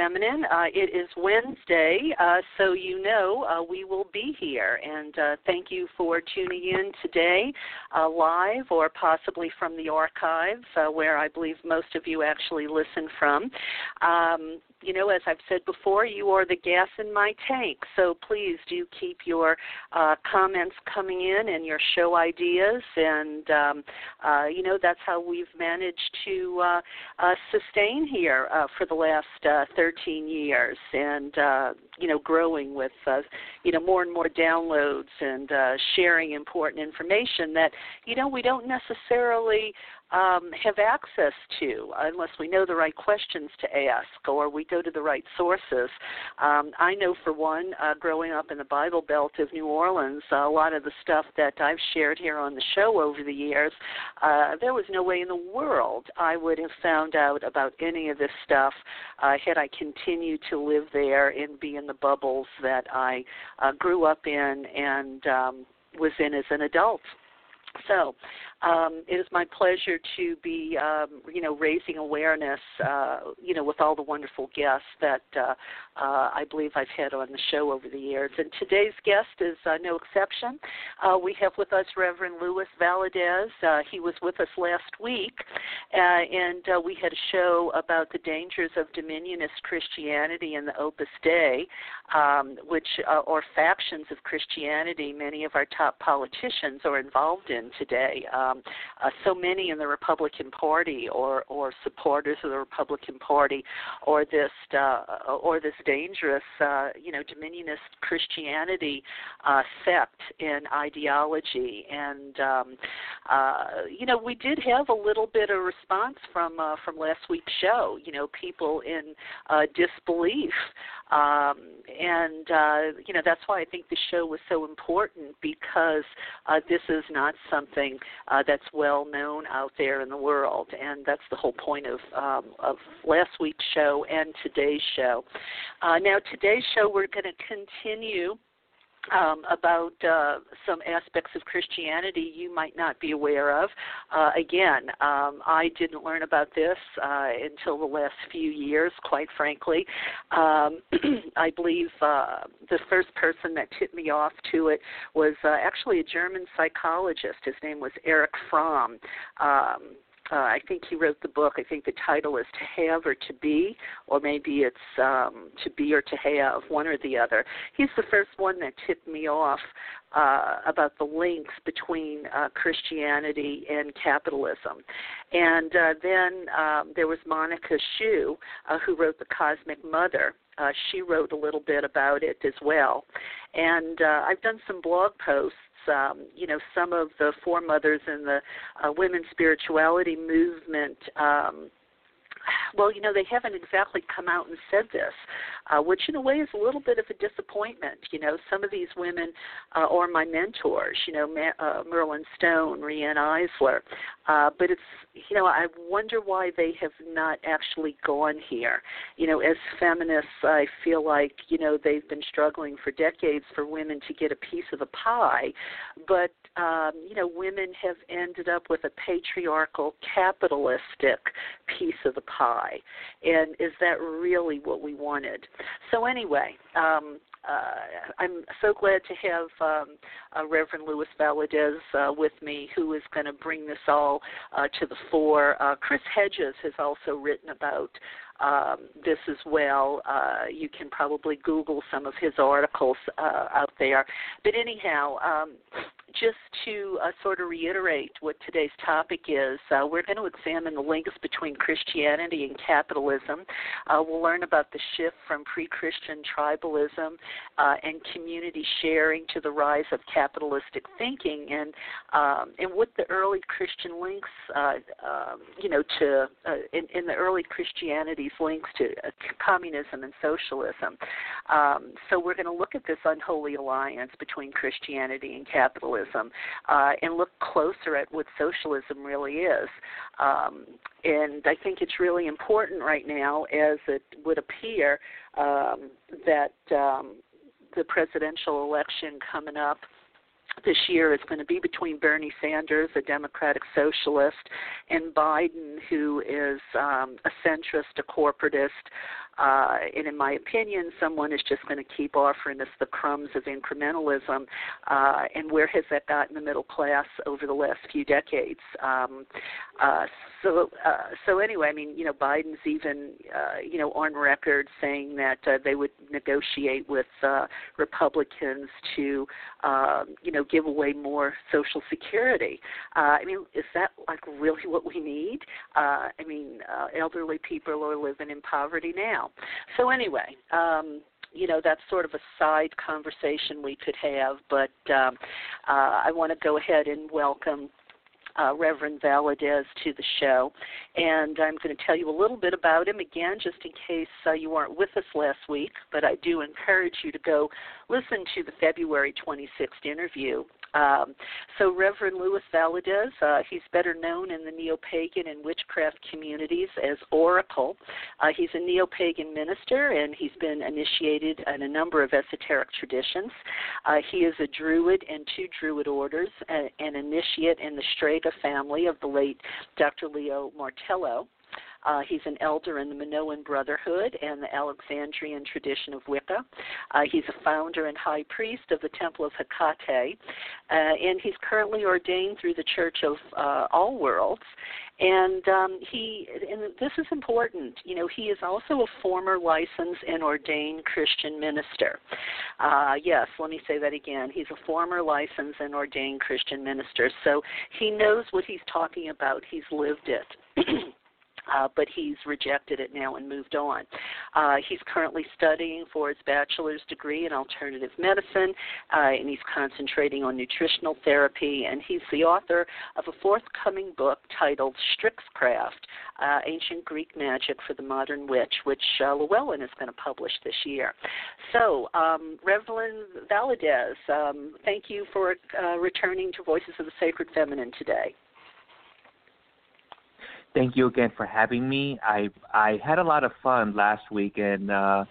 Feminine. Uh, it is Wednesday, uh, so you know uh, we will be here. And uh, thank you for tuning in today, uh, live or possibly from the archives, where I believe most of you actually listen from. Um, you know, as I've said before, you are the gas in my tank. So please do keep your uh, comments coming in and your show ideas. And, um, uh, you know, that's how we've managed to uh, uh sustain here uh, for the last uh, 13 years and, you know, growing with, you know, more and more downloads and sharing important information that, you know, we don't necessarily um, have access to unless we know the right questions to ask or we go to the right sources. Um, I know, for one, uh, growing up in the Bible Belt of New Orleans, uh, a lot of the stuff that I've shared here on the show over the years, uh, there was no way in the world I would have found out about any of this stuff uh, had I continued to live there and be in the bubbles that I uh, grew up in and um, was in as an adult. So, um, it is my pleasure to be, um, you know, raising awareness, uh, you know, with all the wonderful guests that uh, uh, I believe I've had on the show over the years. And today's guest is uh, no exception. Uh, we have with us Reverend Luis Valadez. Uh, he was with us last week, and we had a show about the dangers of dominionist Christianity and the Opus Dei, um, which are factions of Christianity many of our top politicians are involved in today. Um, uh, so many in the Republican Party or or supporters of the Republican Party or this uh, or this dangerous uh, you know dominionist Christianity uh, sect in ideology. And um, uh, you know we did have a little bit of response from uh, from last week's show you know people in uh, disbelief um, and uh, you know that's why I think the show was so important because uh, this is not something uh, that's well known out there in the world, and that's the whole point of um, of last week's show and today's show. Uh, now today's show we're going to continue um, about uh, some aspects of Christianity you might not be aware of. Uh, again, um, I didn't learn about this uh, until the last few years, quite frankly. Um, I believe uh, the first person that tipped me off to it was uh, actually a German psychologist. His name was Erich Fromm. Um, uh, I think he wrote the book. I think the title is To Have or To Be, or maybe it's um, To Be or To Have, of one or the other. He's the first one that tipped me off uh, about the links between uh, Christianity and capitalism. And uh, then um, there was Monica Sjöö, uh, who wrote The Cosmic Mother. Uh, she wrote a little bit about it as well. And uh, I've done some blog posts um, you know, some of the foremothers in the uh, women's spirituality movement um, well, you know, they haven't exactly come out and said this, uh, which in a way is a little bit of a disappointment. You know, some of these women uh, are my mentors, you know, Ma- uh, Merlin Stone, Riane Eisler, uh, but it's, you know, I wonder why they have not actually gone here. You know, as feminists, I feel like, you know, they've been struggling for decades for women to get a piece of the pie, but, um, you know, women have ended up with a patriarchal, capitalistic piece of the pie. And is that really what we wanted? So, anyway, um, uh, I'm so glad to have um, uh, Reverend Louis Valadez uh, with me, who is going to bring this all uh, to the fore. Uh, Chris Hedges has also written about um, this as well. Uh, you can probably Google some of his articles uh, out there. But anyhow, um, just to uh, sort of reiterate what today's topic is, uh, we're going to examine the links between Christianity and capitalism. Uh, we'll learn about the shift from pre Christian tribalism uh, and community sharing to the rise of capitalistic thinking and, um, and what the early Christian links, uh, um, you know, to uh, in, in, the early Christianity's links to communism and socialism. Um, so we're going to look at this unholy alliance between Christianity and capitalism uh, and look closer at what socialism really is. Um, and I think it's really important right now, as it would appear, um, that um, the presidential election coming up this year is going to be between Bernie Sanders, a Democratic socialist, and Biden, who is um, a centrist, a corporatist, uh, and in my opinion, someone is just going to keep offering us the crumbs of incrementalism. Uh, and where has that gotten the middle class over the last few decades? Um, uh, so, uh, so anyway, I mean, you know, Biden's even, uh, you know, on record saying that uh, they would negotiate with Republicans to, um, you know, give away more Social Security. I mean, is that like really what we need? I mean, elderly people are living in poverty now. So anyway. Um, you know that's sort of a side conversation we could have, but um, uh, I want to go ahead and welcome uh, Reverend Valadez to the show. And I'm going to tell you a little bit about him again, just in case uh, you weren't with us last week. But I do encourage you to go listen to the February 26th interview um, so Reverend Louis Valadez, uh, he's better known in the neo-pagan and witchcraft communities as Oracle. Uh, he's a neo-pagan minister, and he's been initiated in a number of esoteric traditions. Uh, he is a druid in two druid orders, an initiate in the Strega family of the late Dr. Leo Martello. Uh, he's an elder in the Minoan Brotherhood and the Alexandrian tradition of Wicca. Uh, he's a founder and high priest of the Temple of Hecate, uh, and he's currently ordained through the Church of uh, All Worlds. And um, he, and this is important. You know, he is also a former licensed and ordained Christian minister. Uh, yes, let me say that again. He's a former licensed and ordained Christian minister, so he knows what he's talking about. He's lived it. uh, but he's rejected it now and moved on. Uh, he's currently studying for his bachelor's degree in alternative medicine, uh, and he's concentrating on nutritional therapy. And he's the author of a forthcoming book titled Strixcraft uh, Ancient Greek Magic for the Modern Witch, which uh, Llewellyn is going to publish this year. So, um, Reverend Valadez, um, thank you for uh, returning to Voices of the Sacred Feminine today thank you again for having me. I I had a lot of fun last week in uh,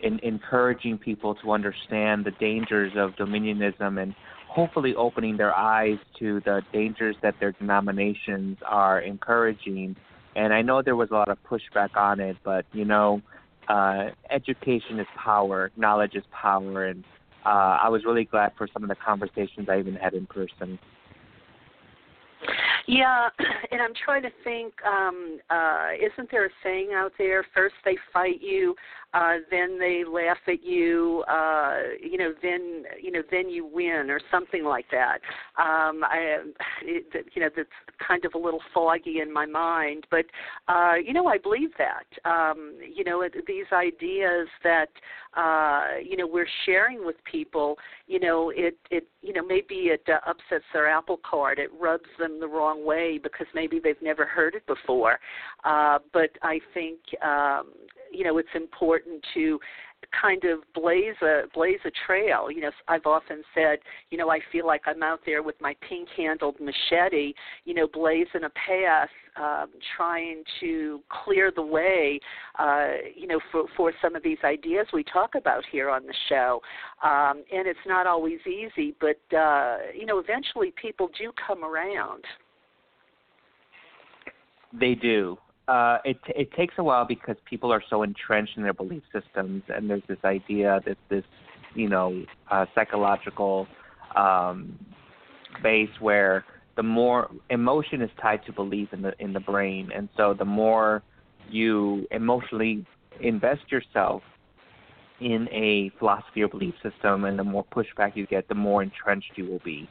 in encouraging people to understand the dangers of dominionism and hopefully opening their eyes to the dangers that their denominations are encouraging. And I know there was a lot of pushback on it, but you know, uh, education is power, knowledge is power, and uh, I was really glad for some of the conversations I even had in person. Yeah, and I'm trying to think. Um, uh, isn't there a saying out there? First they fight you, uh, then they laugh at you. Uh, you know, then you know, then you win, or something like that. Um, I, it, you know, that's kind of a little foggy in my mind, but uh, you know, I believe that. Um, you know, it, these ideas that uh, you know we're sharing with people. You know, it it you know maybe it uh, upsets their apple cart. It rubs them the wrong way because maybe they've never heard it before. Uh, but I think um, you know it's important to kind of blaze a blaze a trail. You know, I've often said, you know, I feel like I'm out there with my pink-handled machete, you know, blazing a path, um, trying to clear the way, uh, you know, for for some of these ideas we talk about here on the show. Um, and it's not always easy, but uh, you know, eventually people do come around. They do. Uh, it it takes a while because people are so entrenched in their belief systems, and there's this idea that this, you know, uh, psychological um, base where the more emotion is tied to belief in the in the brain, and so the more you emotionally invest yourself in a philosophy or belief system, and the more pushback you get, the more entrenched you will be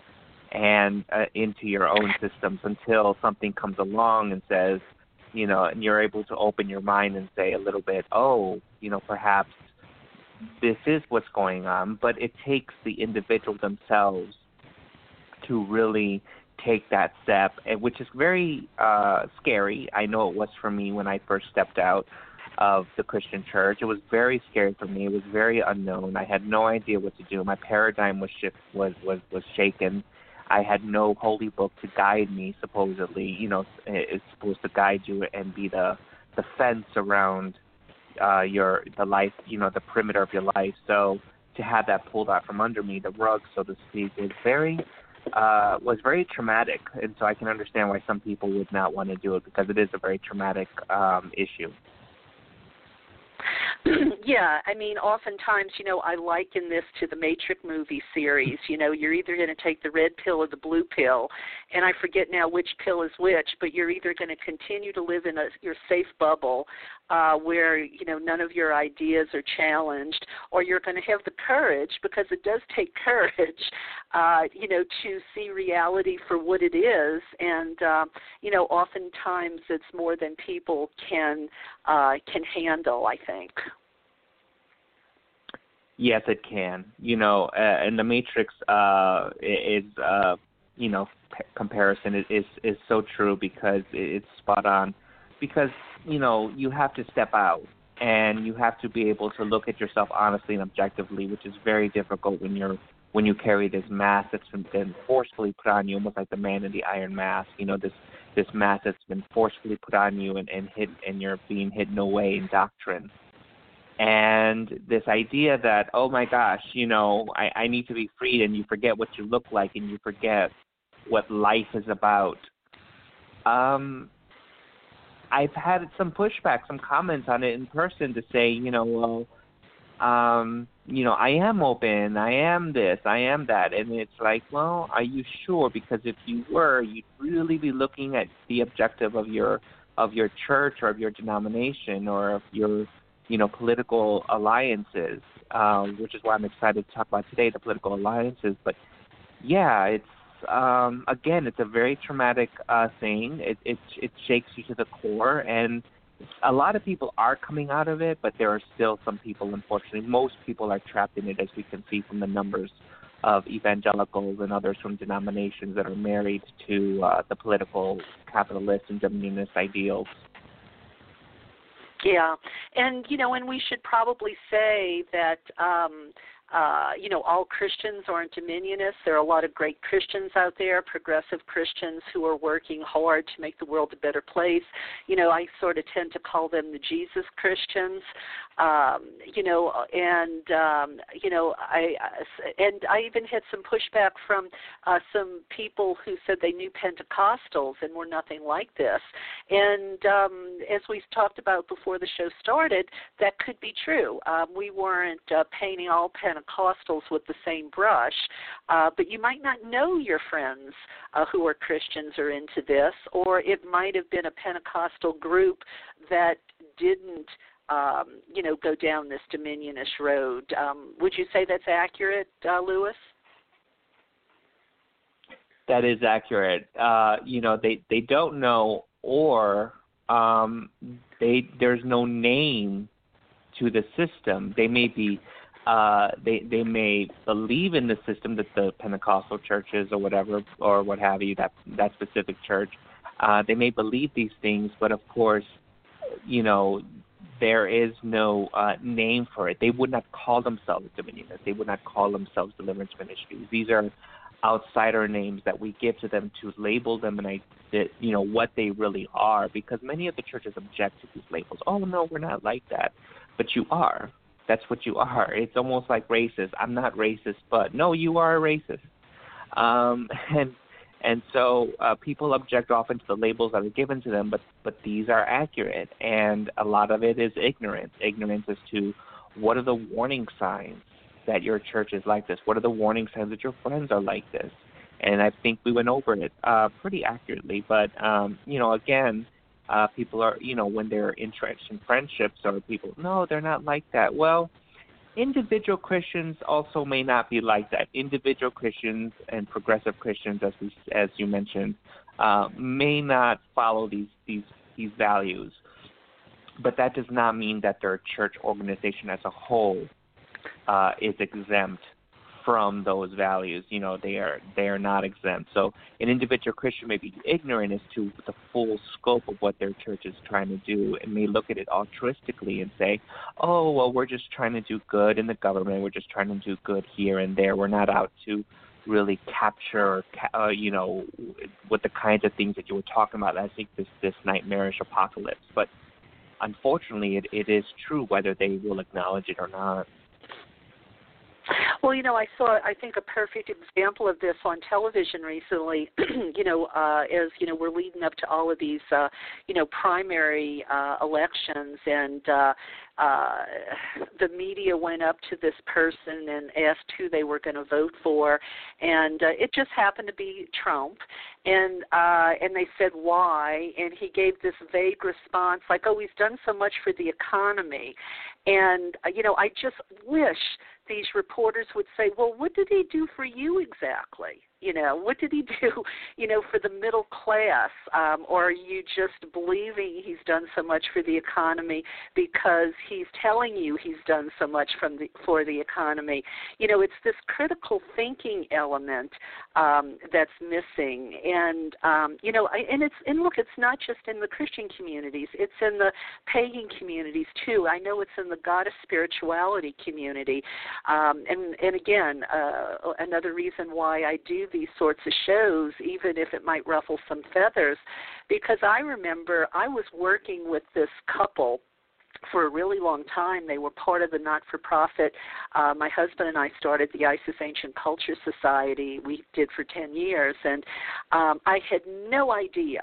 and uh, into your own systems until something comes along and says, you know, and you're able to open your mind and say a little bit, oh, you know, perhaps this is what's going on. But it takes the individual themselves to really take that step, which is very uh, scary. I know it was for me when I first stepped out of the Christian church. It was very scary for me. It was very unknown. I had no idea what to do. My paradigm was shift was was was shaken I had no holy book to guide me. Supposedly, you know, it's supposed to guide you and be the the fence around uh, your the life, you know, the perimeter of your life. So to have that pulled out from under me, the rug, so to speak, is very uh, was very traumatic, and so I can understand why some people would not want to do it because it is a very traumatic um, issue. yeah, I mean, oftentimes, you know, I liken this to the Matrix movie series. You know, you're either going to take the red pill or the blue pill, and I forget now which pill is which. But you're either going to continue to live in a your safe bubble, uh, where you know none of your ideas are challenged, or you're going to have the courage because it does take courage, uh, you know, to see reality for what it is. And uh, you know, oftentimes it's more than people can uh, can handle. I think. Yes, it can. You know, uh, and the Matrix uh, is, uh, you know, p- comparison is, is is so true because it's spot on. Because you know you have to step out and you have to be able to look at yourself honestly and objectively, which is very difficult when you're when you carry this mask that's been, been forcefully put on you, almost like the man in the iron mask. You know, this this mask that's been forcefully put on you and and hid and you're being hidden away in doctrine and this idea that oh my gosh you know i i need to be freed and you forget what you look like and you forget what life is about. Um i've had some pushback some comments on it in person to say you know well um you know i am open i am this i am that. And it's like well are you sure? Because if you were you'd really be looking at the objective of your of your church or of your denomination or of your you know, political alliances, um, which is why I'm excited to talk about today, the political alliances. But yeah, it's um, again, it's a very traumatic uh, thing. It, it it shakes you to the core, and a lot of people are coming out of it, but there are still some people, unfortunately, most people are trapped in it, as we can see from the numbers of evangelicals and others from denominations that are married to uh, the political capitalist and dominionist ideals. Yeah, and you know, and we should probably say that um, uh, you know, all Christians aren't dominionists. There are a lot of great Christians out there, progressive Christians who are working hard to make the world a better place. You know, I sort of tend to call them the Jesus Christians. Um, you know, and um, you know, I and I even had some pushback from uh, some people who said they knew Pentecostals and were nothing like this. And um, as we talked about before the show started, that could be true. Um, we weren't uh, painting all Pentecostals with the same brush, uh, but you might not know your friends uh, who are Christians are into this, or it might have been a Pentecostal group that didn't um, you know, go down this dominionist road. Um, would you say that's accurate, uh, Lewis? That is accurate. Uh, you know, they they don't know, or um, they there's no name to the system. They may be uh, they they may believe in the system that the Pentecostal churches or whatever or what have you that that specific church uh, they may believe these things, but of course, you know there is no uh, name for it. They would not call themselves Dominionists. They would not call themselves Deliverance Ministries. These are outsider names that we give to them to label them and I, you know what they really are because many of the churches object to these labels. Oh no, we're not like that, but you are that's what you are. It's almost like racist. I'm not racist, but no, you are a racist. Um, and and so uh, people object often to the labels that are given to them, but but these are accurate, and a lot of it is ignorance. Ignorance as to what are the warning signs that your church is like this. What are the warning signs that your friends are like this? And I think we went over it uh, pretty accurately. But um, you know, again, uh, people are, you know, when they're entrenched in friendships, or people, no, they're not like that. Well, individual Christians also may not be like that. Individual Christians and progressive Christians, as we, as you mentioned, uh, may not follow these these these values, but that does not mean that their church organization as a whole uh, is exempt from those values. You know, they are they are not exempt. So an individual Christian may be ignorant as to the full scope of what their church is trying to do, and may look at it altruistically and say, "Oh, well, we're just trying to do good in the government. We're just trying to do good here and there. We're not out to." really capture, uh, you know, with the kinds of things that you were talking about. I think this this nightmarish apocalypse, but unfortunately, it, it is true whether they will acknowledge it or not. Well, you know, I saw I think a perfect example of this on television recently. you know, uh, as you know, we're leading up to all of these, uh, you know, primary uh, elections, and uh, uh, the media went up to this person and asked who they were going to vote for, and uh, it just happened to be Trump. And uh, and they said why, and he gave this vague response like, "Oh, he's done so much for the economy," and uh, you know, I just wish these reporters would say, "Well, what did he do for you exactly?" You know, what did he do, you know, for the middle class? Um, or are you just believing he's done so much for the economy because he's telling you he's done so much from the, for the economy? You know, it's this critical thinking element um, that's missing, and um, you know, I, and it's and look, it's not just in the Christian communities; it's in the pagan communities too. I know it's in the goddess spirituality community, um, and and again, uh, another reason why I do these sorts of shows, even if it might ruffle some feathers, because I remember I was working with this couple for a really long time. They were part of the not for profit. Uh, my husband and I started the ISIS Ancient Culture Society. We did for 10 years, and um, I had no idea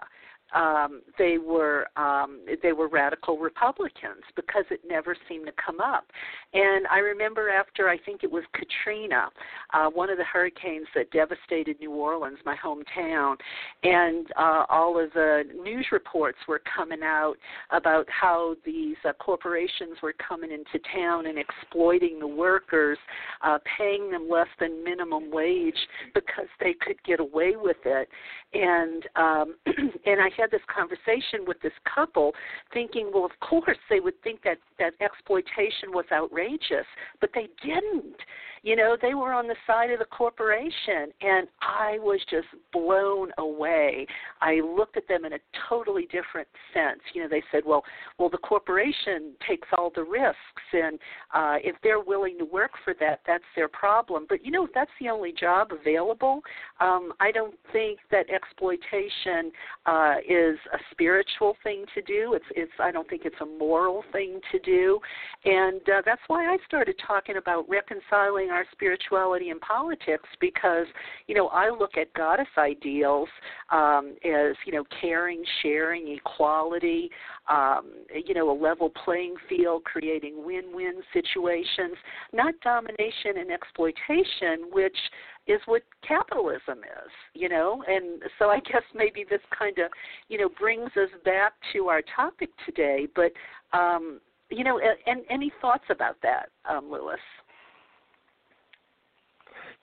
um, they were um, they were radical Republicans because it never seemed to come up. And I remember after I think it was Katrina, uh, one of the hurricanes that devastated New Orleans, my hometown, and uh, all of the news reports were coming out about how these uh, corporations were coming into town and exploiting the workers, uh, paying them less than minimum wage because they could get away with it. And um, and I had this conversation with this couple, thinking, well, of course they would think that that exploitation was outrageous, but they didn't. You know, they were on the side of the corporation, and I was just blown away. I looked at them in a totally different sense. You know, they said, "Well, well, the corporation takes all the risks, and uh, if they're willing to work for that, that's their problem." But you know, if that's the only job available, um, I don't think that exploitation uh, is a spiritual thing to do. It's, it's. I don't think it's a moral thing to do, and uh, that's why I started talking about reconciling our spirituality and politics because you know I look at goddess ideals um, as you know caring, sharing, equality, um, you know a level playing field, creating win-win situations, not domination and exploitation, which is what capitalism is, you know. And so I guess maybe this kind of, you know, brings us back to our topic today. But, um, you know, and any thoughts about that, um, Lewis?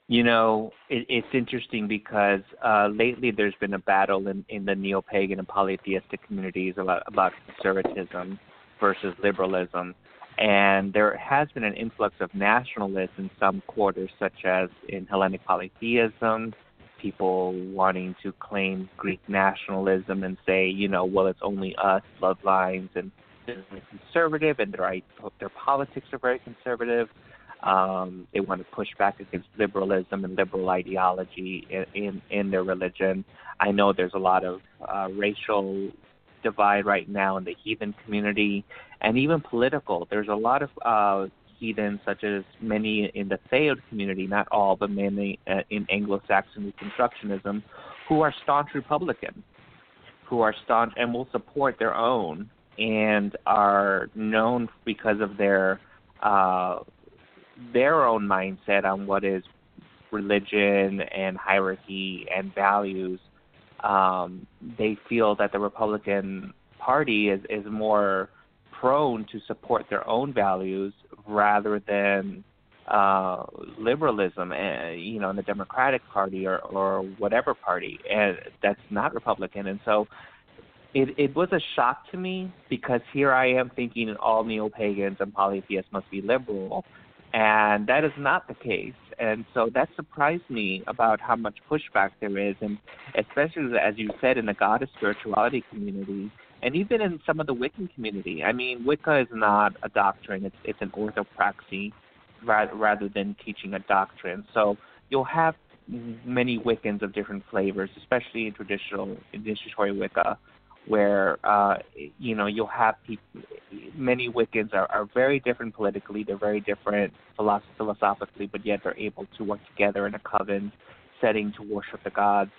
You know, it, it's interesting because uh, lately there's been a battle in, in the neo-pagan and polytheistic communities about, about conservatism versus liberalism, and there has been an influx of nationalists in some quarters, such as in Hellenic polytheism, people wanting to claim Greek nationalism and say, you know, well, it's only us bloodlines and conservative, and their their politics are very conservative. Um, they want to push back against liberalism and liberal ideology in, in, in their religion. I know there's a lot of uh, racial divide right now in the heathen community and even political. There's a lot of uh, heathens, such as many in the Theod community, not all, but many uh, in Anglo Saxon Reconstructionism, who are staunch Republican, who are staunch and will support their own and are known because of their uh, their own mindset on what is religion and hierarchy and values, um, they feel that the Republican Party is, is more prone to support their own values rather than uh, liberalism, uh, you know, in the Democratic Party or, or whatever party, and that's not Republican. And so it, it was a shock to me because here I am thinking all neo pagans and polytheists must be liberal, and that is not the case. And so that surprised me about how much pushback there is, and especially as you said in the goddess spirituality community, and even in some of the Wiccan community. I mean, Wicca is not a doctrine; it's it's an orthopraxy rather than teaching a doctrine. So you'll have many Wiccans of different flavors, especially in traditional initiatory Wicca, where uh, you know you'll have people. Many Wiccans are, are very different politically. They're very different philosoph- philosophically, but yet they're able to work together in a coven setting to worship the gods.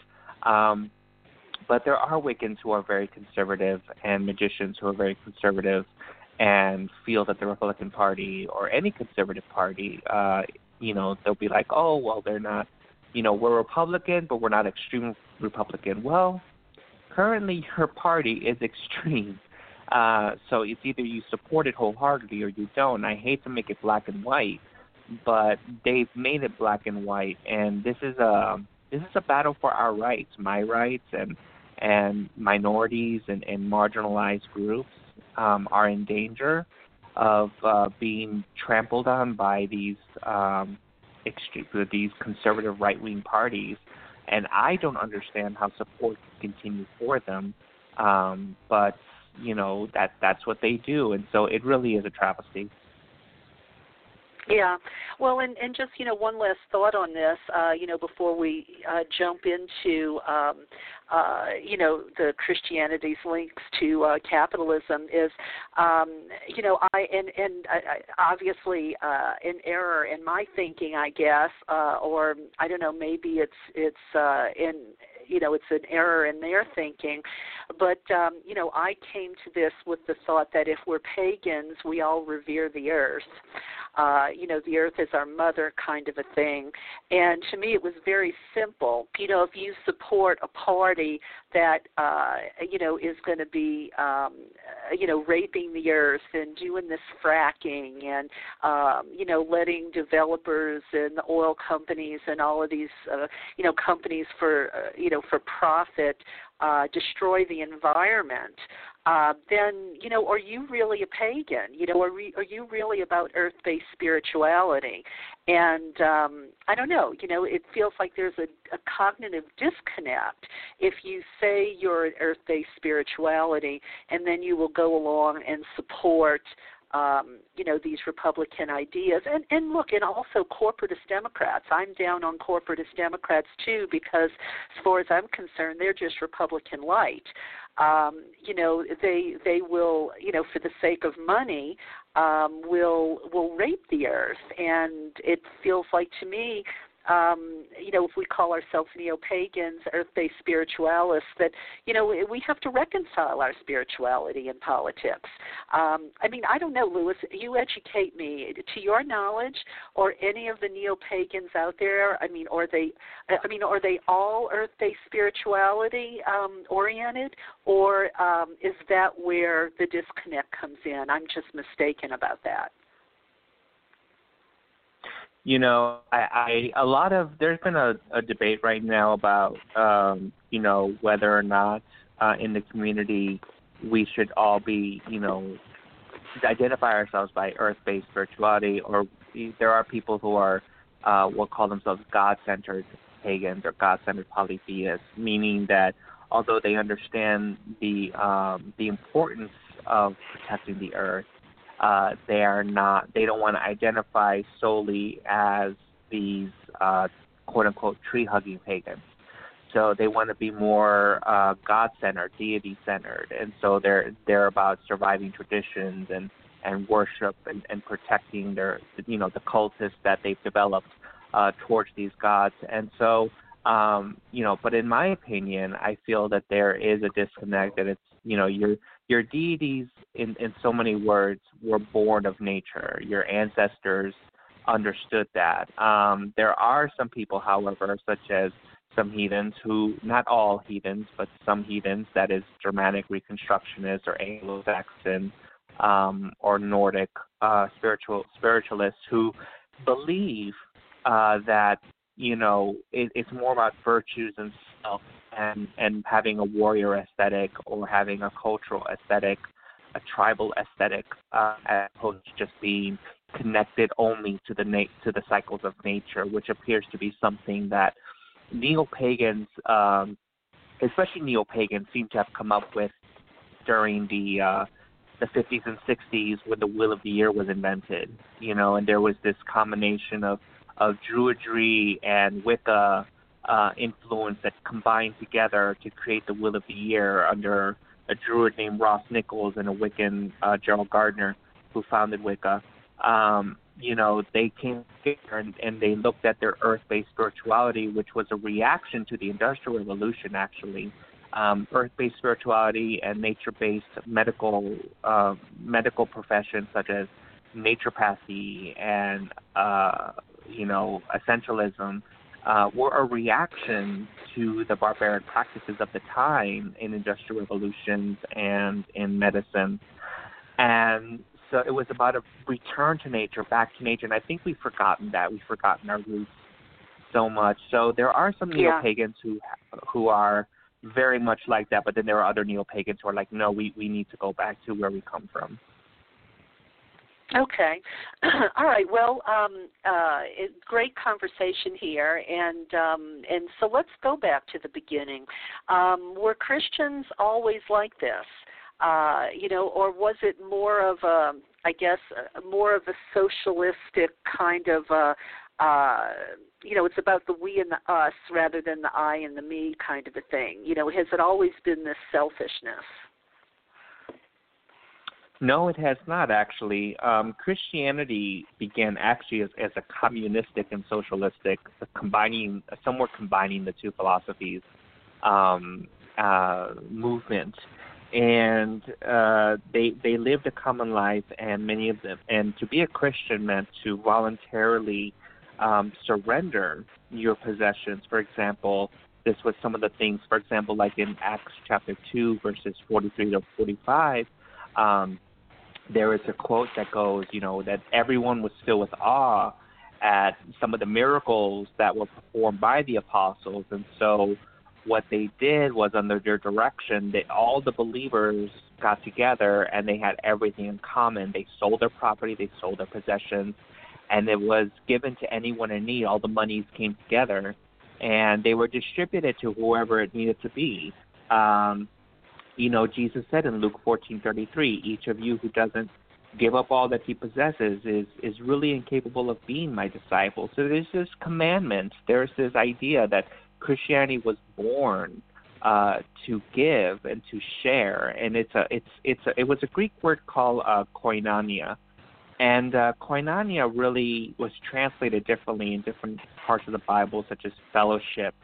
Um, but there are Wiccans who are very conservative and magicians who are very conservative and feel that the Republican Party or any conservative party, uh, you know, they'll be like, oh, well, they're not, you know, we're Republican, but we're not extreme Republican. Well, currently her party is extreme. Uh, so it's either you support it wholeheartedly or you don't. I hate to make it black and white, but they've made it black and white, and this is a this is a battle for our rights, my rights, and and minorities and, and marginalized groups um, are in danger of uh, being trampled on by these um, extreme, these conservative right wing parties, and I don't understand how support can continue for them. Um, but you know that that's what they do, and so it really is a travesty. Yeah. Well, and and just you know one last thought on this, uh, you know, before we uh, jump into um, uh, you know the Christianity's links to uh, capitalism is, um, you know, I and and I, obviously uh, an error in my thinking, I guess, uh, or I don't know, maybe it's it's uh, in you know it's an error in their thinking but um you know i came to this with the thought that if we're pagans we all revere the earth uh, you know, the earth is our mother kind of a thing. And to me, it was very simple. You know, if you support a party that, uh, you know, is going to be, um, you know, raping the earth and doing this fracking and, um, you know, letting developers and the oil companies and all of these, uh, you know, companies for, uh, you know, for profit uh, destroy the environment, uh, then you know, are you really a pagan? You know, are, re- are you really about earth-based spirituality? And um, I don't know. You know, it feels like there's a, a cognitive disconnect if you say you're an earth-based spirituality, and then you will go along and support um, you know these Republican ideas, and and look, and also corporatist Democrats. I'm down on corporatist Democrats too because, as far as I'm concerned, they're just Republican light. Um, you know, they they will you know for the sake of money um, will will rape the earth, and it feels like to me um, you know, if we call ourselves neo-pagans, earth-based spiritualists, that you know we have to reconcile our spirituality and politics. Um, I mean, I don't know, Lewis. You educate me. To your knowledge, or any of the neo-pagans out there, I mean, are they? I mean, are they all earth-based spirituality um, oriented, or um, is that where the disconnect comes in? I'm just mistaken about that you know, I, I a lot of there's been a, a debate right now about um, you know whether or not uh, in the community we should all be you know identify ourselves by earth-based spirituality, or there are people who are uh, will call themselves God-centered pagans or God-centered polytheists, meaning that although they understand the um, the importance of protecting the earth uh, they are not they don't want to identify solely as these uh, quote unquote tree hugging pagans. So they want to be more uh, God centered, deity centered, and so they're they're about surviving traditions and and worship and, and protecting their you know the cultists that they've developed uh, towards these gods. And so um, you know, but in my opinion, I feel that there is a disconnect that it's you know your your deities in in so many words were born of nature. Your ancestors understood that. Um there are some people however such as some heathens who not all heathens but some heathens that is germanic reconstructionists or anglo-saxon um or nordic uh spiritual spiritualists who believe uh that you know it, it's more about virtues and self and and having a warrior aesthetic or having a cultural aesthetic, a tribal aesthetic, uh, as opposed to just being connected only to the na- to the cycles of nature, which appears to be something that neo pagans, um, especially neo pagans, seem to have come up with during the uh, the 50s and 60s when the Wheel of the Year was invented. You know, and there was this combination of of Druidry and Wicca uh, influence that combined together to create the Wheel of the Year under a Druid named Ross Nichols and a Wiccan uh, Gerald Gardner who founded Wicca. Um, you know, they came together and, and they looked at their earth-based spirituality, which was a reaction to the Industrial Revolution, actually. Um, earth-based spirituality and nature-based medical uh, medical professions such as naturopathy and uh, you know essentialism uh, were a reaction to the barbaric practices of the time in industrial revolutions and in medicine. And so it was about a return to nature, back to nature. And I think we've forgotten that. We've forgotten our roots so much. So there are some neo pagans who who are very much like that, but then there are other neo pagans who are like, no, we we need to go back to where we come from. Okay. All right. Well, um, uh, it, great conversation here, and um, and so let's go back to the beginning. Um, were Christians always like this? Uh, you know, or was it more of a, I guess, more of a socialistic kind of, uh, uh, you know, it's about the we and the us rather than the I and the me kind of a thing. You know, has it always been this selfishness? No, it has not actually. Um, Christianity began actually as, as a communistic and socialistic, combining, somewhat combining the two philosophies um, uh, movement, and uh, they they lived a common life, and many of them, and to be a Christian meant to voluntarily um, surrender your possessions. For example, this was some of the things. For example, like in Acts chapter two, verses forty-three to forty-five. Um, there is a quote that goes, you know, that everyone was filled with awe at some of the miracles that were performed by the apostles. And so what they did was under their direction, they all the believers got together and they had everything in common. They sold their property, they sold their possessions, and it was given to anyone in need. All the monies came together and they were distributed to whoever it needed to be. Um, you know, Jesus said in Luke 14:33, each of you who doesn't give up all that he possesses is is really incapable of being my disciple. So there's this commandment. There's this idea that Christianity was born uh, to give and to share, and it's a it's it's a, it was a Greek word called uh, koinonia, and uh, koinonia really was translated differently in different parts of the Bible, such as fellowship,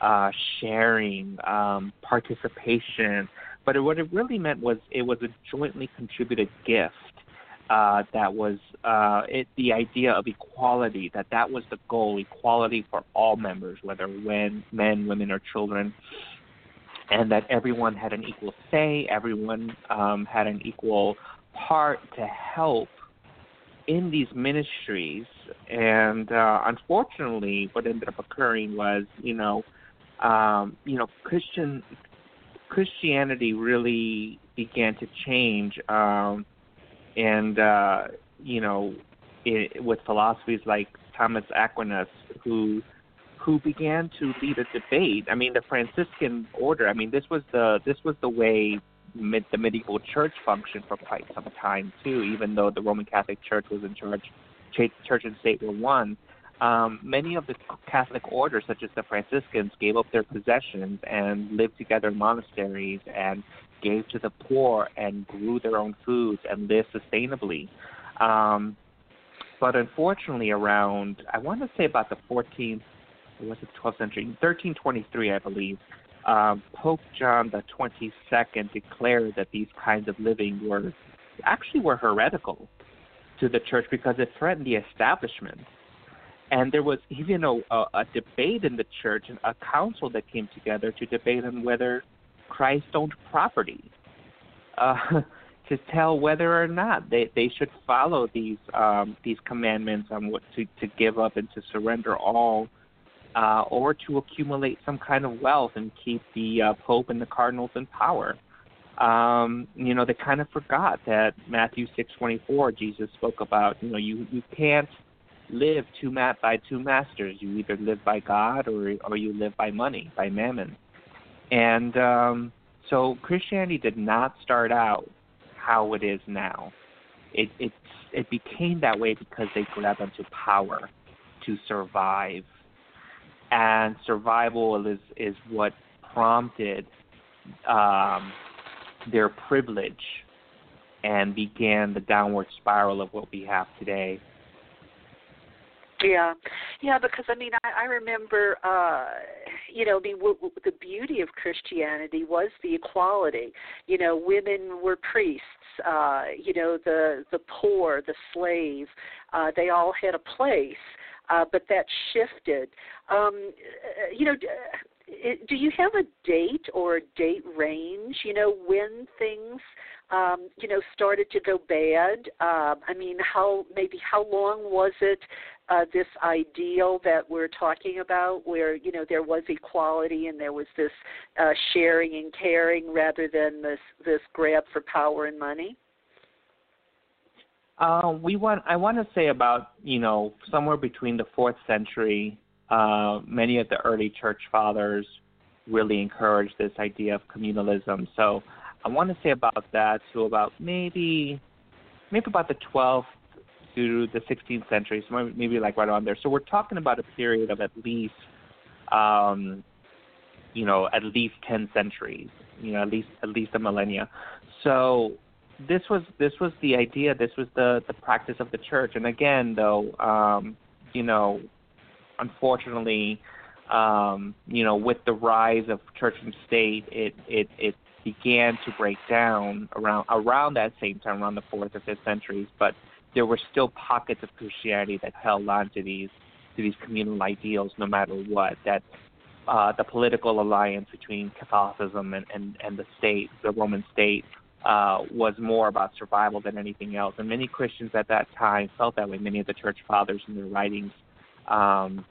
uh, sharing, um, participation. But what it really meant was it was a jointly contributed gift. Uh, that was uh, it, the idea of equality. That that was the goal: equality for all members, whether when men, women, or children, and that everyone had an equal say. Everyone um, had an equal part to help in these ministries. And uh, unfortunately, what ended up occurring was, you know, um, you know, Christian Christianity really began to change, um, and uh, you know, it, with philosophies like Thomas Aquinas, who who began to lead a debate. I mean, the Franciscan order. I mean, this was the this was the way mid, the medieval church functioned for quite some time too. Even though the Roman Catholic Church was in charge, church and state were one um, many of the Catholic orders, such as the Franciscans, gave up their possessions and lived together in monasteries and gave to the poor and grew their own foods and lived sustainably. Um, but unfortunately, around I want to say about the 14th, was it 12th century, 1323, I believe, um, Pope John the 22nd declared that these kinds of living were actually were heretical to the church because it threatened the establishment and there was even a, a, debate in the church, and a council that came together to debate on whether Christ owned property, uh, to tell whether or not they, they should follow these um, these commandments on what to, to give up and to surrender all, uh, or to accumulate some kind of wealth and keep the uh, Pope and the cardinals in power. Um, you know, they kind of forgot that Matthew six twenty four, Jesus spoke about. You know, you you can't live two ma- by two masters. You either live by God or or you live by money, by mammon. And um, so Christianity did not start out how it is now. It it it became that way because they grabbed onto power to survive, and survival is is what prompted um, their privilege and began the downward spiral of what we have today. Yeah, yeah, because I mean, I, I remember, uh, you know, I mean, w- w- the beauty of Christianity was the equality. You know, women were priests. Uh, you know, the the poor, the slave, uh, they all had a place. Uh, but that shifted. Um, uh, you know, do you have a date or a date range? You know, when things um, you know, started to go bad? Um, I mean, how maybe how long was it uh, this ideal that we're talking about, where you know there was equality and there was this uh, sharing and caring rather than this this grab for power and money? Uh, we want. I want to say about you know somewhere between the fourth century. Uh, many of the early church fathers really encouraged this idea of communalism. So I want to say about that to about maybe maybe about the 12th to the 16th century, so maybe like right around there. So we're talking about a period of at least um, you know at least 10 centuries, you know at least at least a millennia. So this was this was the idea. This was the the practice of the church. And again, though, um, you know, unfortunately, um, you know, with the rise of church and state, it it it began to break down around around that same time, around the fourth or fifth centuries. But there were still pockets of Christianity that held on to these to these communal ideals, no matter what. That uh, the political alliance between Catholicism and, and, and the state, the Roman state, uh, was more about survival than anything else. And many Christians at that time felt that way. Many of the church fathers in their writings um,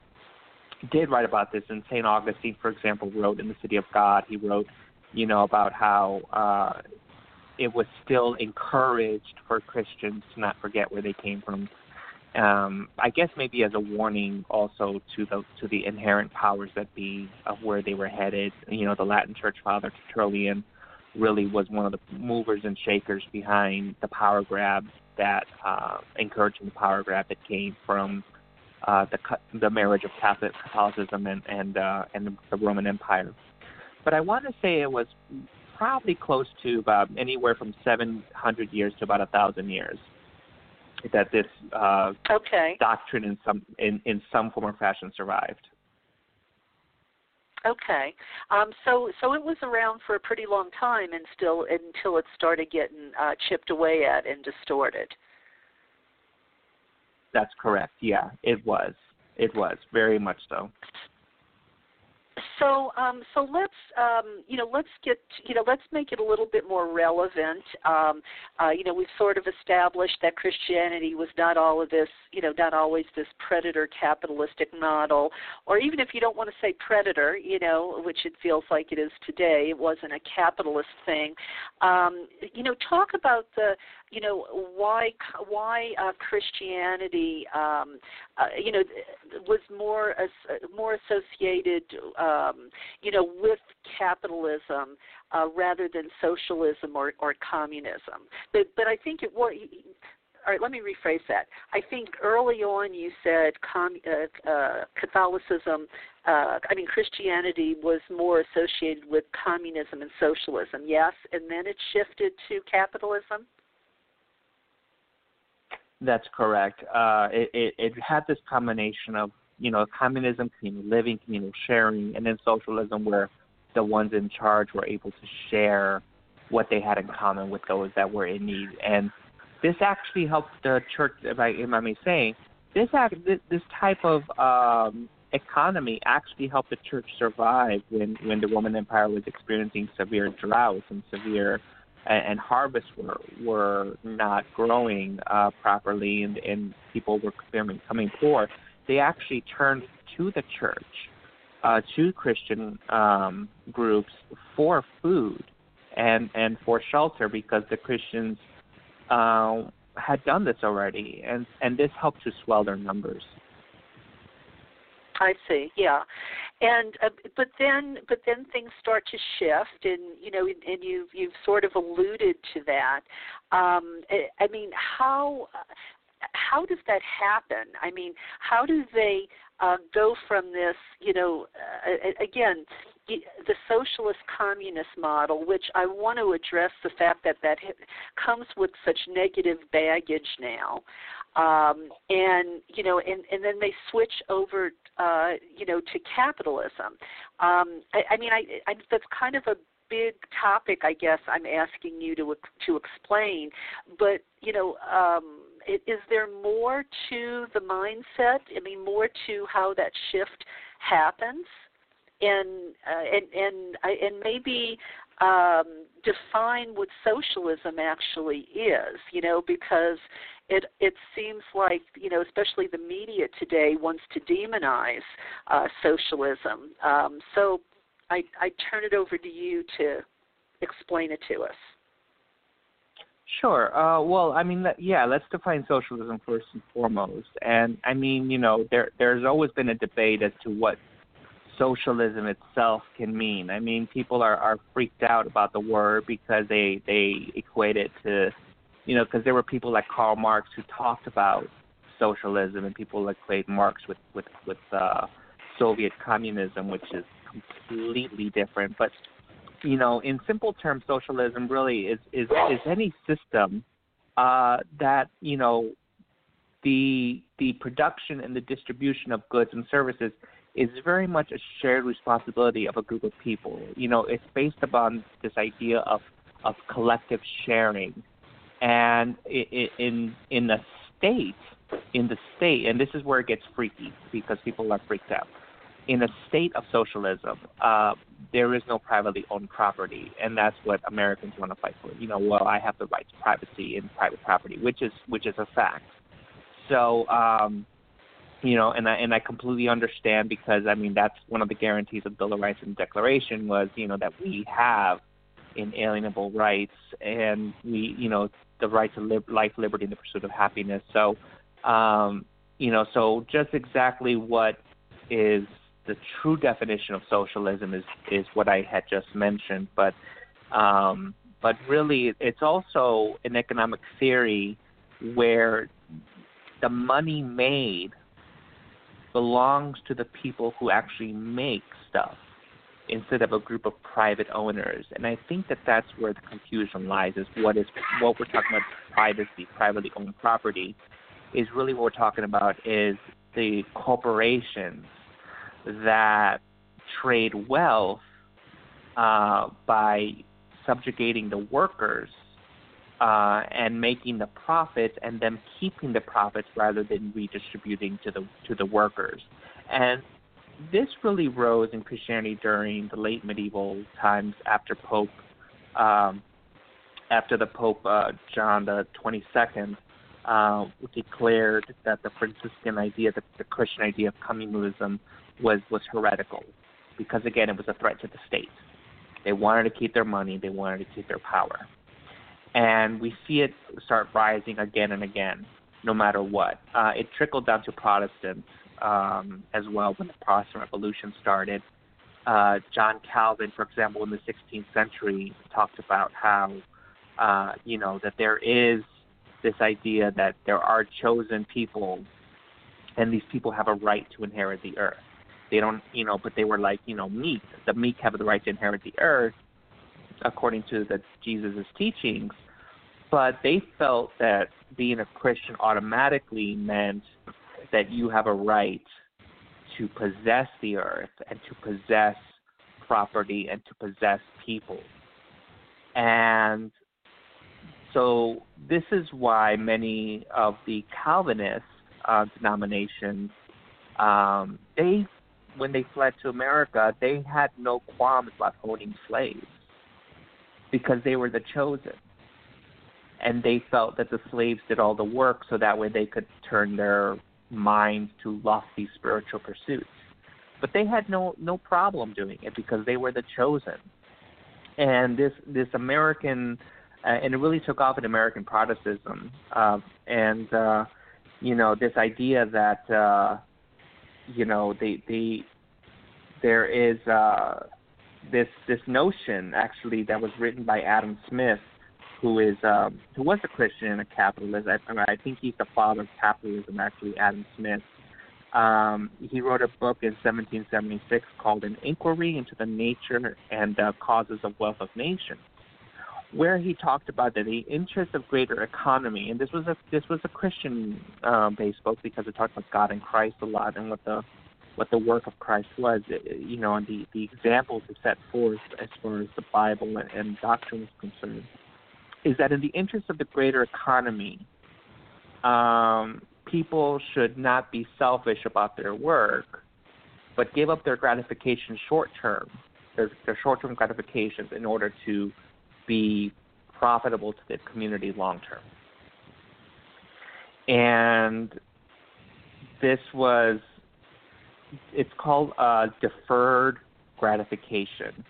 did write about this. And St. Augustine, for example, wrote in The City of God, he wrote you know, about how uh, it was still encouraged for Christians to not forget where they came from. Um, I guess maybe as a warning also to the to the inherent powers that be of where they were headed. You know, the Latin Church Father Tertullian really was one of the movers and shakers behind the power grab that uh, encouraging the power grab that came from uh, the the marriage of Catholic Catholicism and and uh, and the Roman Empire but I want to say it was probably close to about anywhere from 700 years to about a thousand years that this uh, okay. doctrine in some in, in some form or fashion survived. Okay, um, so so it was around for a pretty long time, and still until it started getting uh, chipped away at and distorted. That's correct. Yeah, it was. It was very much so. So, um, so let's, um, you know, let's get, you know, let's make it a little bit more relevant. Um, uh, you know, we've sort of established that Christianity was not all of this, you know, not always this predator capitalistic model, or even if you don't want to say predator, you know, which it feels like it is today, it wasn't a capitalist thing. Um, you know, talk about the, you know why why uh, Christianity um, uh, you know was more as, more associated um, you know with capitalism uh, rather than socialism or, or communism. But but I think it was. All right, let me rephrase that. I think early on you said com, uh, uh, Catholicism, uh, I mean Christianity was more associated with communism and socialism, yes, and then it shifted to capitalism. That's correct. Uh, it, it, it had this combination of you know communism, communal living, communal sharing, and then socialism, where the ones in charge were able to share what they had in common with those that were in need. And this actually helped the church, if I, if I may say, this act, this, this type of um, economy actually helped the church survive when when the Roman Empire was experiencing severe droughts and severe and, and harvests were were not growing uh, properly, and, and people were becoming, poor, they actually turned to the church, uh, to Christian um, groups for food and and for shelter because the Christians uh, had done this already, and and this helped to swell their numbers. I see. Yeah, and uh, but then but then things start to shift, and you know, and you you've sort of alluded to that. Um, I mean, how how does that happen? I mean, how do they uh, go from this? You know, uh, again, the socialist communist model, which I want to address the fact that that comes with such negative baggage now, um, and you know, and and then they switch over, uh, you know, to capitalism. Um, I, I mean, I, I that's kind of a big topic, I guess I'm asking you to to explain. But you know, um, is there more to the mindset? I mean, more to how that shift happens, and uh, and and and maybe um, define what socialism actually is. You know, because it it seems like you know, especially the media today wants to demonize uh, socialism. Um, so I I turn it over to you to explain it to us. Sure. Uh, well, I mean, yeah. Let's define socialism first and foremost. And I mean, you know, there there's always been a debate as to what socialism itself can mean. I mean, people are are freaked out about the word because they they equate it to, you know, because there were people like Karl Marx who talked about socialism, and people equate Marx with with with uh, Soviet communism, which is completely different. But you know, in simple terms, socialism really is is is any system uh, that you know the the production and the distribution of goods and services is very much a shared responsibility of a group of people. You know, it's based upon this idea of of collective sharing, and in in the state, in the state, and this is where it gets freaky because people are freaked out in a state of socialism, uh, there is no privately owned property, and that's what Americans want to fight for. You know, well, I have the right to privacy in private property, which is which is a fact. So, um, you know, and I and I completely understand because I mean that's one of the guarantees of Bill of Rights and Declaration was you know that we have inalienable rights and we you know the right to live life, liberty, and the pursuit of happiness. So, um, you know, so just exactly what is the true definition of socialism is is what I had just mentioned, but um, but really it's also an economic theory where the money made belongs to the people who actually make stuff instead of a group of private owners. And I think that that's where the confusion lies is what is what we're talking about privacy, privately owned property is really what we're talking about is the corporations that trade wealth uh, by subjugating the workers uh, and making the profits and them keeping the profits rather than redistributing to the to the workers. And this really rose in Christianity during the late medieval times after Pope um, after the Pope uh, John the 22nd uh, declared that the Franciscan idea, the, the Christian idea of communalism, was was heretical because again it was a threat to the state. They wanted to keep their money, they wanted to keep their power. And we see it start rising again and again, no matter what. Uh, it trickled down to Protestants um, as well when the Protestant Revolution started. Uh, John Calvin, for example, in the 16th century, talked about how, uh, you know, that there is this idea that there are chosen people, and these people have a right to inherit the earth. They don't, you know, but they were like, you know, meek. The meek have the right to inherit the earth, according to the Jesus' teachings. But they felt that being a Christian automatically meant that you have a right to possess the earth and to possess property and to possess people. And so this is why many of the Calvinist uh, denominations um, they when they fled to America, they had no qualms about owning slaves because they were the chosen. And they felt that the slaves did all the work so that way they could turn their minds to lofty spiritual pursuits. But they had no no problem doing it because they were the chosen. And this this American uh, and it really took off in American Protestantism. Uh, and uh, you know this idea that uh, you know, the the there is uh, this this notion actually that was written by Adam Smith, who is um, who was a Christian and a capitalist. I, I think he's the father of capitalism, actually, Adam Smith. Um, he wrote a book in 1776 called An Inquiry into the Nature and uh, Causes of Wealth of Nations, where he talked about that the interest of greater economy, and this was a this was a Christian uh, based book because it talked about God and Christ a lot and what the what the work of Christ was, you know, and the, the examples it set forth as far as the Bible and, and doctrine is concerned, is that in the interest of the greater economy, um, people should not be selfish about their work, but give up their gratification short term, their, their short term gratifications in order to be profitable to the community long term. And this was it's called uh, deferred gratification,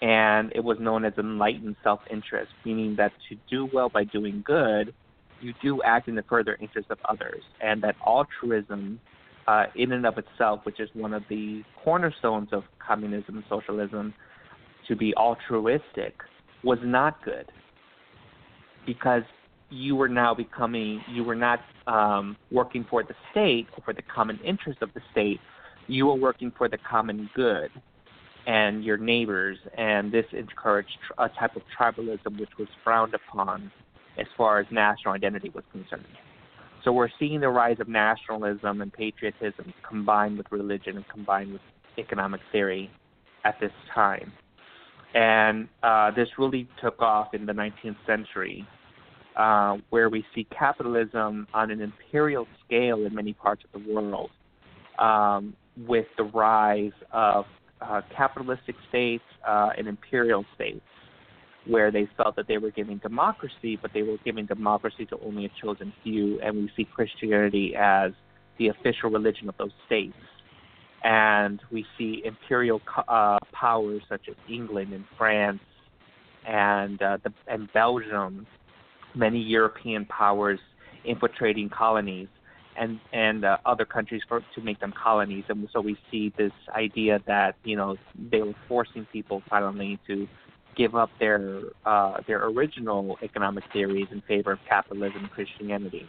and it was known as enlightened self-interest, meaning that to do well by doing good, you do act in the further interest of others, and that altruism, uh, in and of itself, which is one of the cornerstones of communism and socialism, to be altruistic, was not good, because you were now becoming, you were not um, working for the state or for the common interest of the state, you were working for the common good and your neighbors, and this encouraged a type of tribalism which was frowned upon as far as national identity was concerned. So we're seeing the rise of nationalism and patriotism combined with religion and combined with economic theory at this time. And uh, this really took off in the 19th century, uh, where we see capitalism on an imperial scale in many parts of the world. Um, with the rise of uh, capitalistic states uh, and imperial states, where they felt that they were giving democracy, but they were giving democracy to only a chosen few, and we see Christianity as the official religion of those states. And we see imperial uh, powers such as England and France and uh, the, and Belgium, many European powers infiltrating colonies and and uh, other countries for to make them colonies. And so we see this idea that you know they were forcing people finally to give up their uh, their original economic theories in favor of capitalism and Christianity.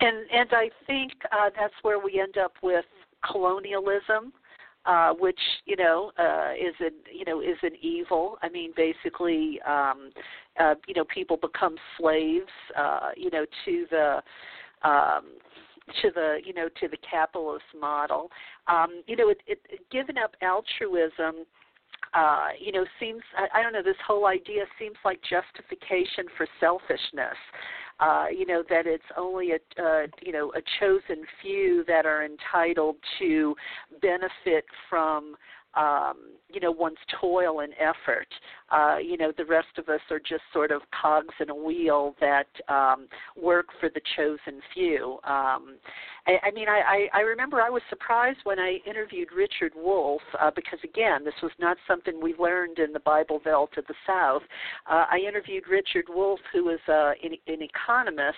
And and I think uh, that's where we end up with colonialism uh, which you know uh, is an you know is an evil. I mean, basically, um, uh, you know, people become slaves, uh, you know, to the um, to the you know to the capitalist model. Um, you know, it, it, giving up altruism. Uh, you know, seems I, I don't know. This whole idea seems like justification for selfishness uh, you know that it's only a uh, you know a chosen few that are entitled to benefit from um, you know one's toil and effort. Uh, you know the rest of us are just sort of cogs in a wheel that um, work for the chosen few. Um, I, I mean, I, I, I remember I was surprised when I interviewed Richard Wolff uh, because again, this was not something we learned in the Bible Belt of the South. Uh, I interviewed Richard Wolff, who is uh, an, an economist,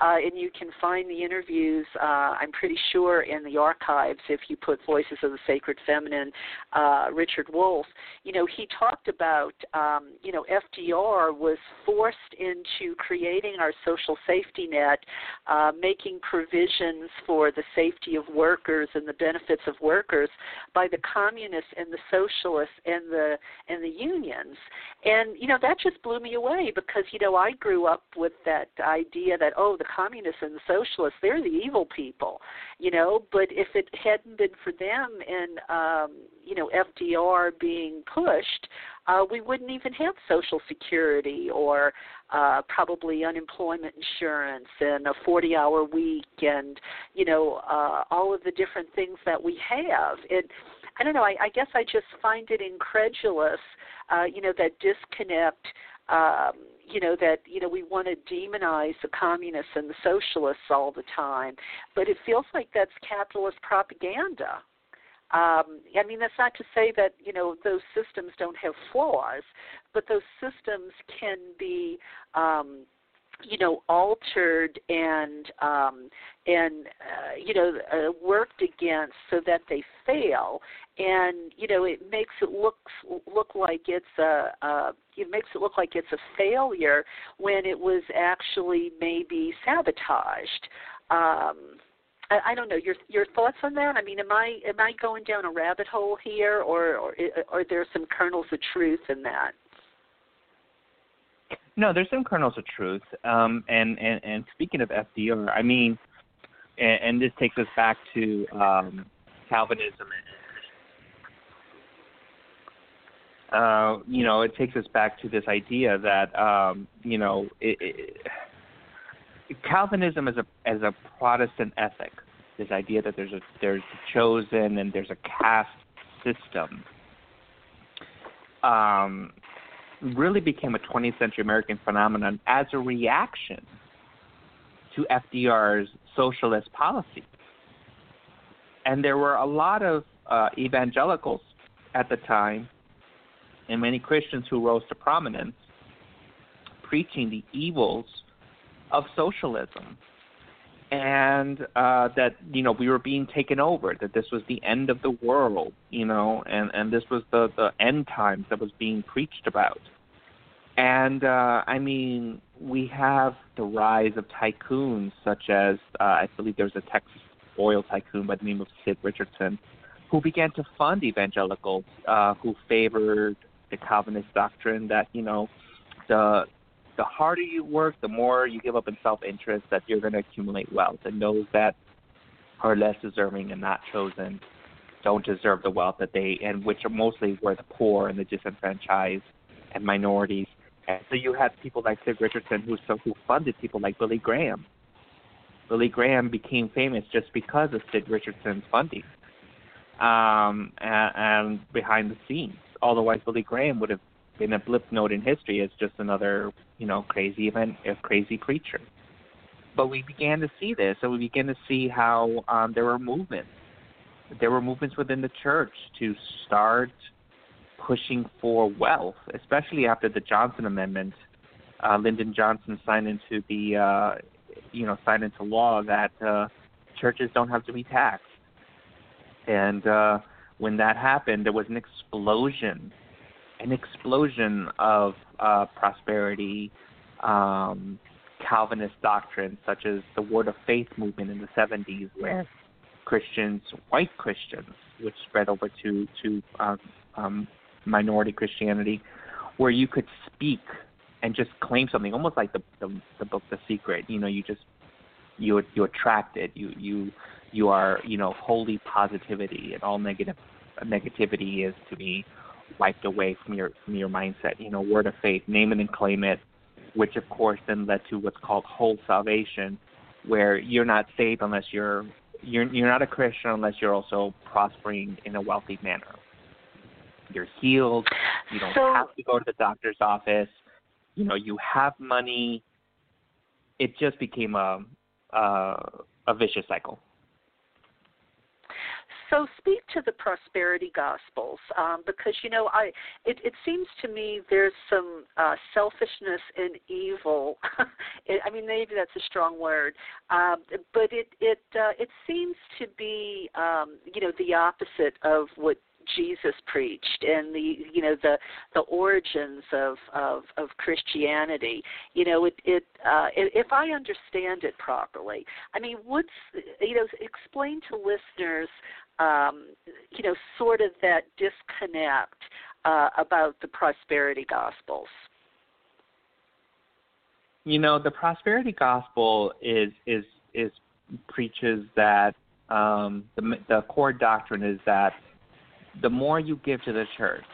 uh, and you can find the interviews. Uh, I'm pretty sure in the archives if you put Voices of the Sacred Feminine. Uh, Richard Wolff, you know, he talked about, um, you know, FDR was forced into creating our social safety net, uh, making provisions for the safety of workers and the benefits of workers by the communists and the socialists and the and the unions. And you know that just blew me away because you know I grew up with that idea that oh the communists and the socialists they're the evil people, you know. But if it hadn't been for them and um, you know FDR being pushed, uh, we wouldn't even have Social Security or uh, probably unemployment insurance and a 40-hour week and you know uh, all of the different things that we have. It, I don't know. I, I guess I just find it incredulous, uh, you know, that disconnect. Um, you know that you know we want to demonize the communists and the socialists all the time, but it feels like that's capitalist propaganda. Um, I mean, that's not to say that you know those systems don't have flaws, but those systems can be, um, you know, altered and um, and uh, you know uh, worked against so that they fail. And you know, it makes it look look like it's a, a it makes it look like it's a failure when it was actually maybe sabotaged. Um, I, I don't know your your thoughts on that. I mean, am I am I going down a rabbit hole here, or or are there some kernels of truth in that? No, there's some kernels of truth. Um, and, and and speaking of FDR, I mean, and, and this takes us back to um, Calvinism. Uh, you know, it takes us back to this idea that um, you know, it, it, Calvinism as a as a Protestant ethic, this idea that there's a there's a chosen and there's a caste system. Um, really became a 20th century American phenomenon as a reaction to FDR's socialist policy. And there were a lot of uh, evangelicals at the time and many Christians who rose to prominence preaching the evils of socialism and uh, that you know we were being taken over, that this was the end of the world, you know, and and this was the the end times that was being preached about. And uh, I mean, we have the rise of tycoons, such as uh, I believe there was a Texas oil tycoon by the name of Sid Richardson, who began to fund evangelicals uh, who favored the Calvinist doctrine that you know the the harder you work, the more you give up in self-interest, that you're going to accumulate wealth, and those that are less deserving and not chosen don't deserve the wealth that they and which are mostly were the poor and the disenfranchised and minorities and so you had people like Sid Richardson who so who funded people like Billy Graham. Billy Graham became famous just because of Sid Richardson's funding. Um, and, and behind the scenes, otherwise Billy Graham would have been a blip note in history as just another, you know, crazy event, a crazy preacher. But we began to see this, and we began to see how um, there were movements. There were movements within the church to start pushing for wealth, especially after the Johnson Amendment. Uh, Lyndon Johnson signed into the, uh, you know, signed into law that uh, churches don't have to be taxed. And uh, when that happened, there was an explosion, an explosion of uh, prosperity, um, Calvinist doctrines such as the Word of Faith movement in the 70s, where Christians, white Christians, which spread over to to um, um, minority Christianity, where you could speak and just claim something, almost like the the, the book The Secret. You know, you just you you attract it. You you you are you know holy positivity, and all negative negativity is to be wiped away from your from your mindset. You know, word of faith, name it and claim it, which of course then led to what's called whole salvation, where you're not saved unless you're you're you're not a Christian unless you're also prospering in a wealthy manner. You're healed. You don't so, have to go to the doctor's office. You know, you have money. It just became a a, a vicious cycle. So speak to the prosperity gospels um, because you know I it, it seems to me there's some uh, selfishness and evil. I mean maybe that's a strong word, um, but it it uh, it seems to be um, you know the opposite of what Jesus preached and the you know the the origins of of, of Christianity. You know, it it uh, if I understand it properly, I mean, what's you know, explain to listeners, um, you know, sort of that disconnect uh, about the prosperity gospels. You know, the prosperity gospel is is is preaches that um, the the core doctrine is that the more you give to the church,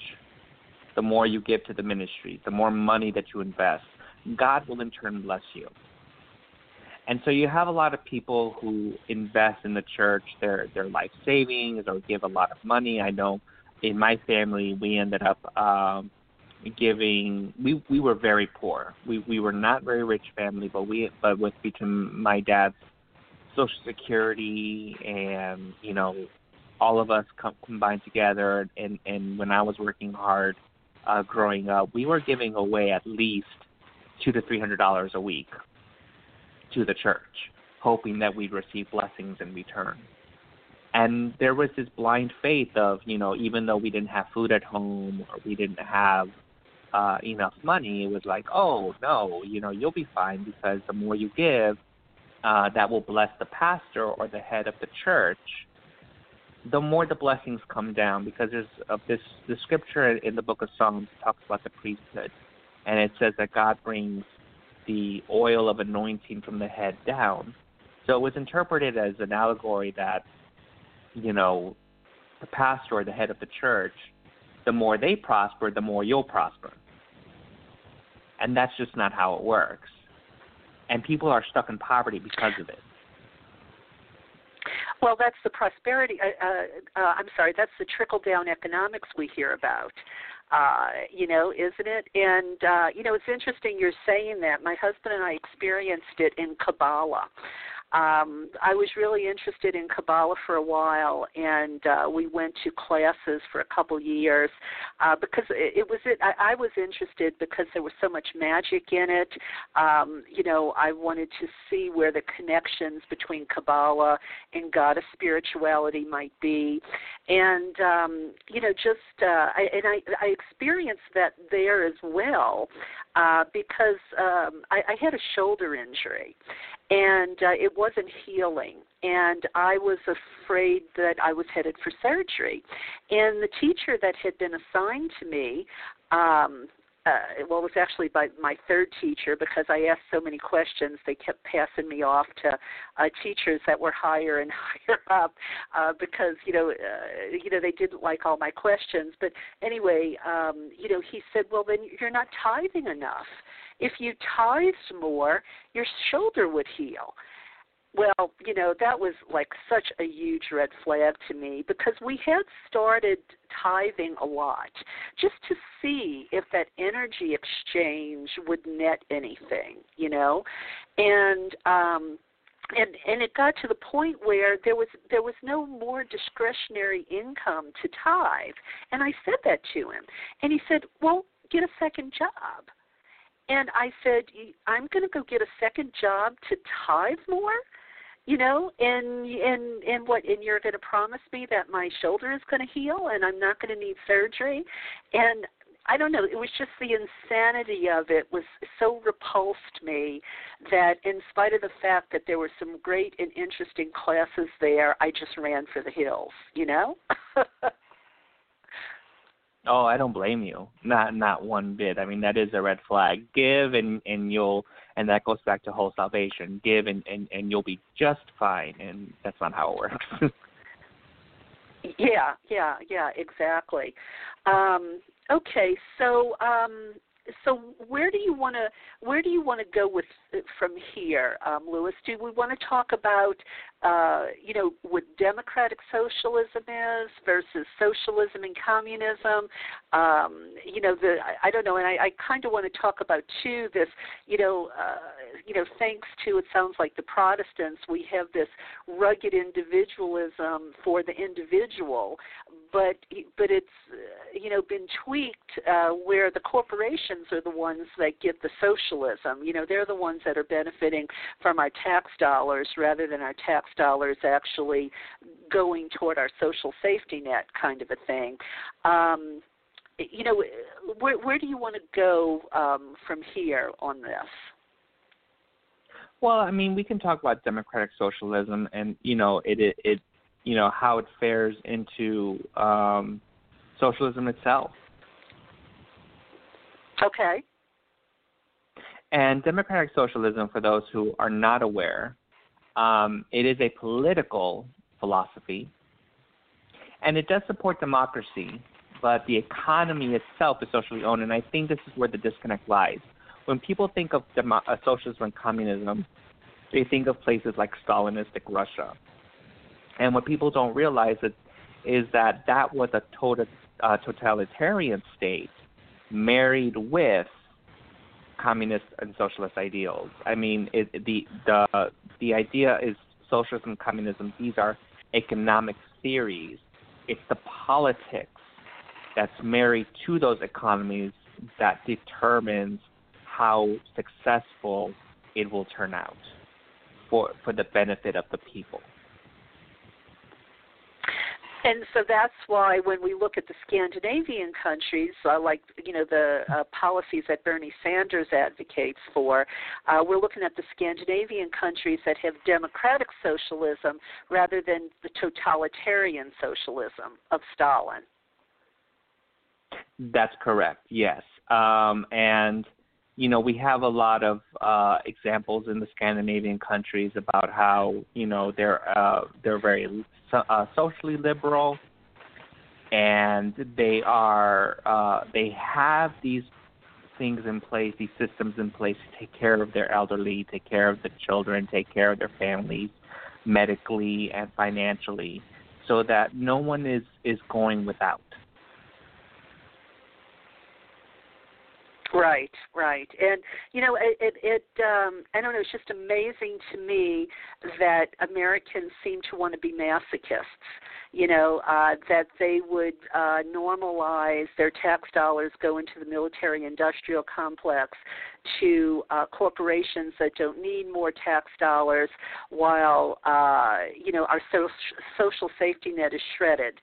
the more you give to the ministry, the more money that you invest, God will in turn bless you. And so you have a lot of people who invest in the church their their life savings or give a lot of money. I know in my family we ended up um giving we we were very poor. We we were not very rich family, but we but with between my dad's social security and you know all of us com- combined together, and and when I was working hard, uh, growing up, we were giving away at least two to three hundred dollars a week to the church, hoping that we'd receive blessings in return. And there was this blind faith of, you know, even though we didn't have food at home or we didn't have uh, enough money, it was like, oh no, you know, you'll be fine because the more you give, uh, that will bless the pastor or the head of the church, the more the blessings come down because there's uh, this the scripture in the book of Psalms talks about the priesthood, and it says that God brings the oil of anointing from the head down. So it was interpreted as an allegory that, you know, the pastor or the head of the church, the more they prosper, the more you'll prosper. And that's just not how it works. And people are stuck in poverty because of it. Well, that's the prosperity. Uh, uh, uh, I'm sorry, that's the trickle down economics we hear about. Uh, you know, isn't it? And uh, you know, it's interesting you're saying that. My husband and I experienced it in Kabbalah um, I was really interested in Kabbalah for a while, and uh, we went to classes for a couple years uh, because it, it was it. I, I was interested because there was so much magic in it. Um, you know, I wanted to see where the connections between Kabbalah and goddess spirituality might be, and um, you know, just uh, I, and I, I experienced that there as well uh, because um, I, I had a shoulder injury, and uh, it wasn't healing and i was afraid that i was headed for surgery and the teacher that had been assigned to me um uh, well, it was actually by my third teacher because I asked so many questions. They kept passing me off to uh, teachers that were higher and higher up uh, because you know, uh, you know, they didn't like all my questions. But anyway, um, you know, he said, "Well, then you're not tithing enough." If you tithed more, your shoulder would heal. Well, you know, that was like such a huge red flag to me because we had started tithing a lot just to see if that energy exchange would net anything, you know. And um and and it got to the point where there was there was no more discretionary income to tithe and i said that to him and he said well get a second job and I said, I'm going to go get a second job to tithe more, you know, and and and what? And you're going to promise me that my shoulder is going to heal and I'm not going to need surgery, and I don't know. It was just the insanity of it was so repulsed me that, in spite of the fact that there were some great and interesting classes there, I just ran for the hills. You know. Oh, I don't blame you. Not not one bit. I mean, that is a red flag. Give and and you'll and that goes back to whole salvation. Give and and and you'll be just fine. And that's not how it works. yeah, yeah, yeah, exactly. Um, okay, so um, so where do you want to where do you want to go with from here, um, Luis? Do we want to talk about uh, you know what democratic socialism is versus socialism and communism? Um, you know the I, I don't know, and I, I kind of want to talk about too this you know uh, you know thanks to it sounds like the Protestants we have this rugged individualism for the individual, but but it's uh, you know been tweaked uh, where the corporations are the ones that get the socialism. You know they're the ones that are benefiting from our tax dollars rather than our tax dollars actually going toward our social safety net kind of a thing. Um, you know where where do you want to go um, from here on this? Well, I mean, we can talk about democratic socialism, and you know, it it, it you know how it fares into um, socialism itself. Okay. And democratic socialism, for those who are not aware, um, it is a political philosophy, and it does support democracy, but the economy itself is socially owned, and I think this is where the disconnect lies. When people think of demo- uh, socialism and communism, they think of places like Stalinistic Russia and what people don't realize is, is that that was a total, uh, totalitarian state married with communist and socialist ideals. I mean, it, the the the idea is socialism, communism. These are economic theories. It's the politics that's married to those economies that determines how successful it will turn out for for the benefit of the people and so that's why when we look at the Scandinavian countries, uh, like you know the uh, policies that Bernie Sanders advocates for, uh, we're looking at the Scandinavian countries that have democratic socialism rather than the totalitarian socialism of Stalin. That's correct. Yes, um, and you know we have a lot of uh, examples in the Scandinavian countries about how you know they're uh, they're very uh, socially liberal, and they are uh, they have these things in place, these systems in place to take care of their elderly, take care of the children, take care of their families, medically and financially, so that no one is is going without. Right, right, and you know, it, it, it um, I don't know. It's just amazing to me that Americans seem to want to be masochists. You know, uh, that they would uh, normalize their tax dollars go into the military-industrial complex to uh, corporations that don't need more tax dollars, while uh, you know our so- social safety net is shredded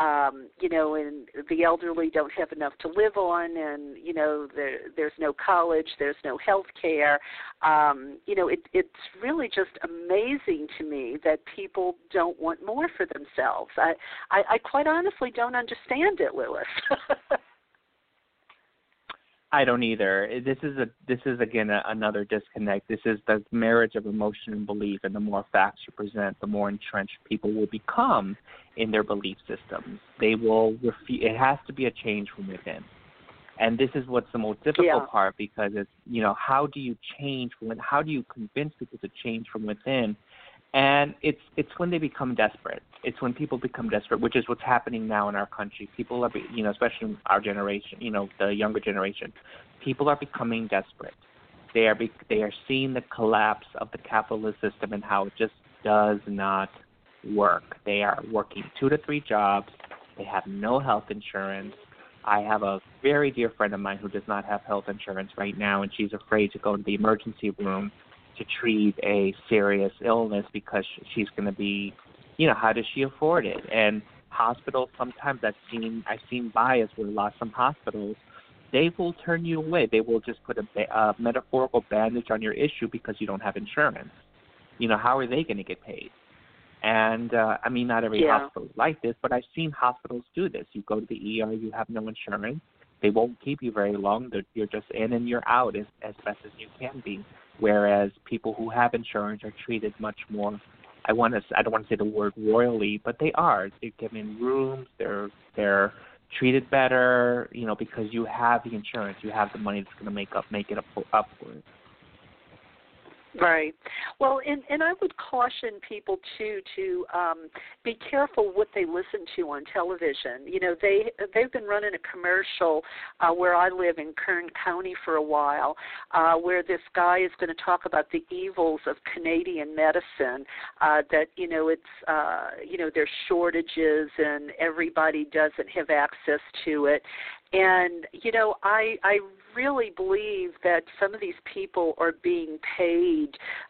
um, you know, and the elderly don't have enough to live on, and you know, there, there's no college, there's no health care. Um, you know, it, it's really just amazing to me that people don't want more for themselves. I, I, I quite honestly don't understand it, Luis. I don't either. This is a this is again a, another disconnect. This is the marriage of emotion and belief, and the more facts you present, the more entrenched people will become in their belief systems. They will refu- It has to be a change from within, and this is what's the most difficult yeah. part because it's you know how do you change from how do you convince people to change from within and it's it's when they become desperate. It's when people become desperate, which is what's happening now in our country. People are, you know, especially our generation, you know, the younger generation. People are becoming desperate. They are be, they are seeing the collapse of the capitalist system and how it just does not work. They are working two to three jobs. They have no health insurance. I have a very dear friend of mine who does not have health insurance right now, and she's afraid to go to the emergency room to treat a serious illness because she's going to be, you know, how does she afford it? And hospitals sometimes I've seen I've seen bias where lots of hospitals they will turn you away. They will just put a, a metaphorical bandage on your issue because you don't have insurance. You know, how are they going to get paid? And uh, I mean, not every yeah. hospital is like this, but I've seen hospitals do this. You go to the ER, you have no insurance. They won't keep you very long. They're, you're just in and you're out as, as best as you can be whereas people who have insurance are treated much more I want to I don't want to say the word royally, but they are. They're given rooms. They're they're treated better, you know, because you have the insurance. You have the money that's going to make up make it up upward. Right. Well, and and I would caution people too to um, be careful what they listen to on television. You know, they they've been running a commercial uh, where I live in Kern County for a while, uh, where this guy is going to talk about the evils of Canadian medicine. Uh, that you know it's uh, you know there's shortages and everybody doesn't have access to it, and you know i i really believe that some of these people are being paid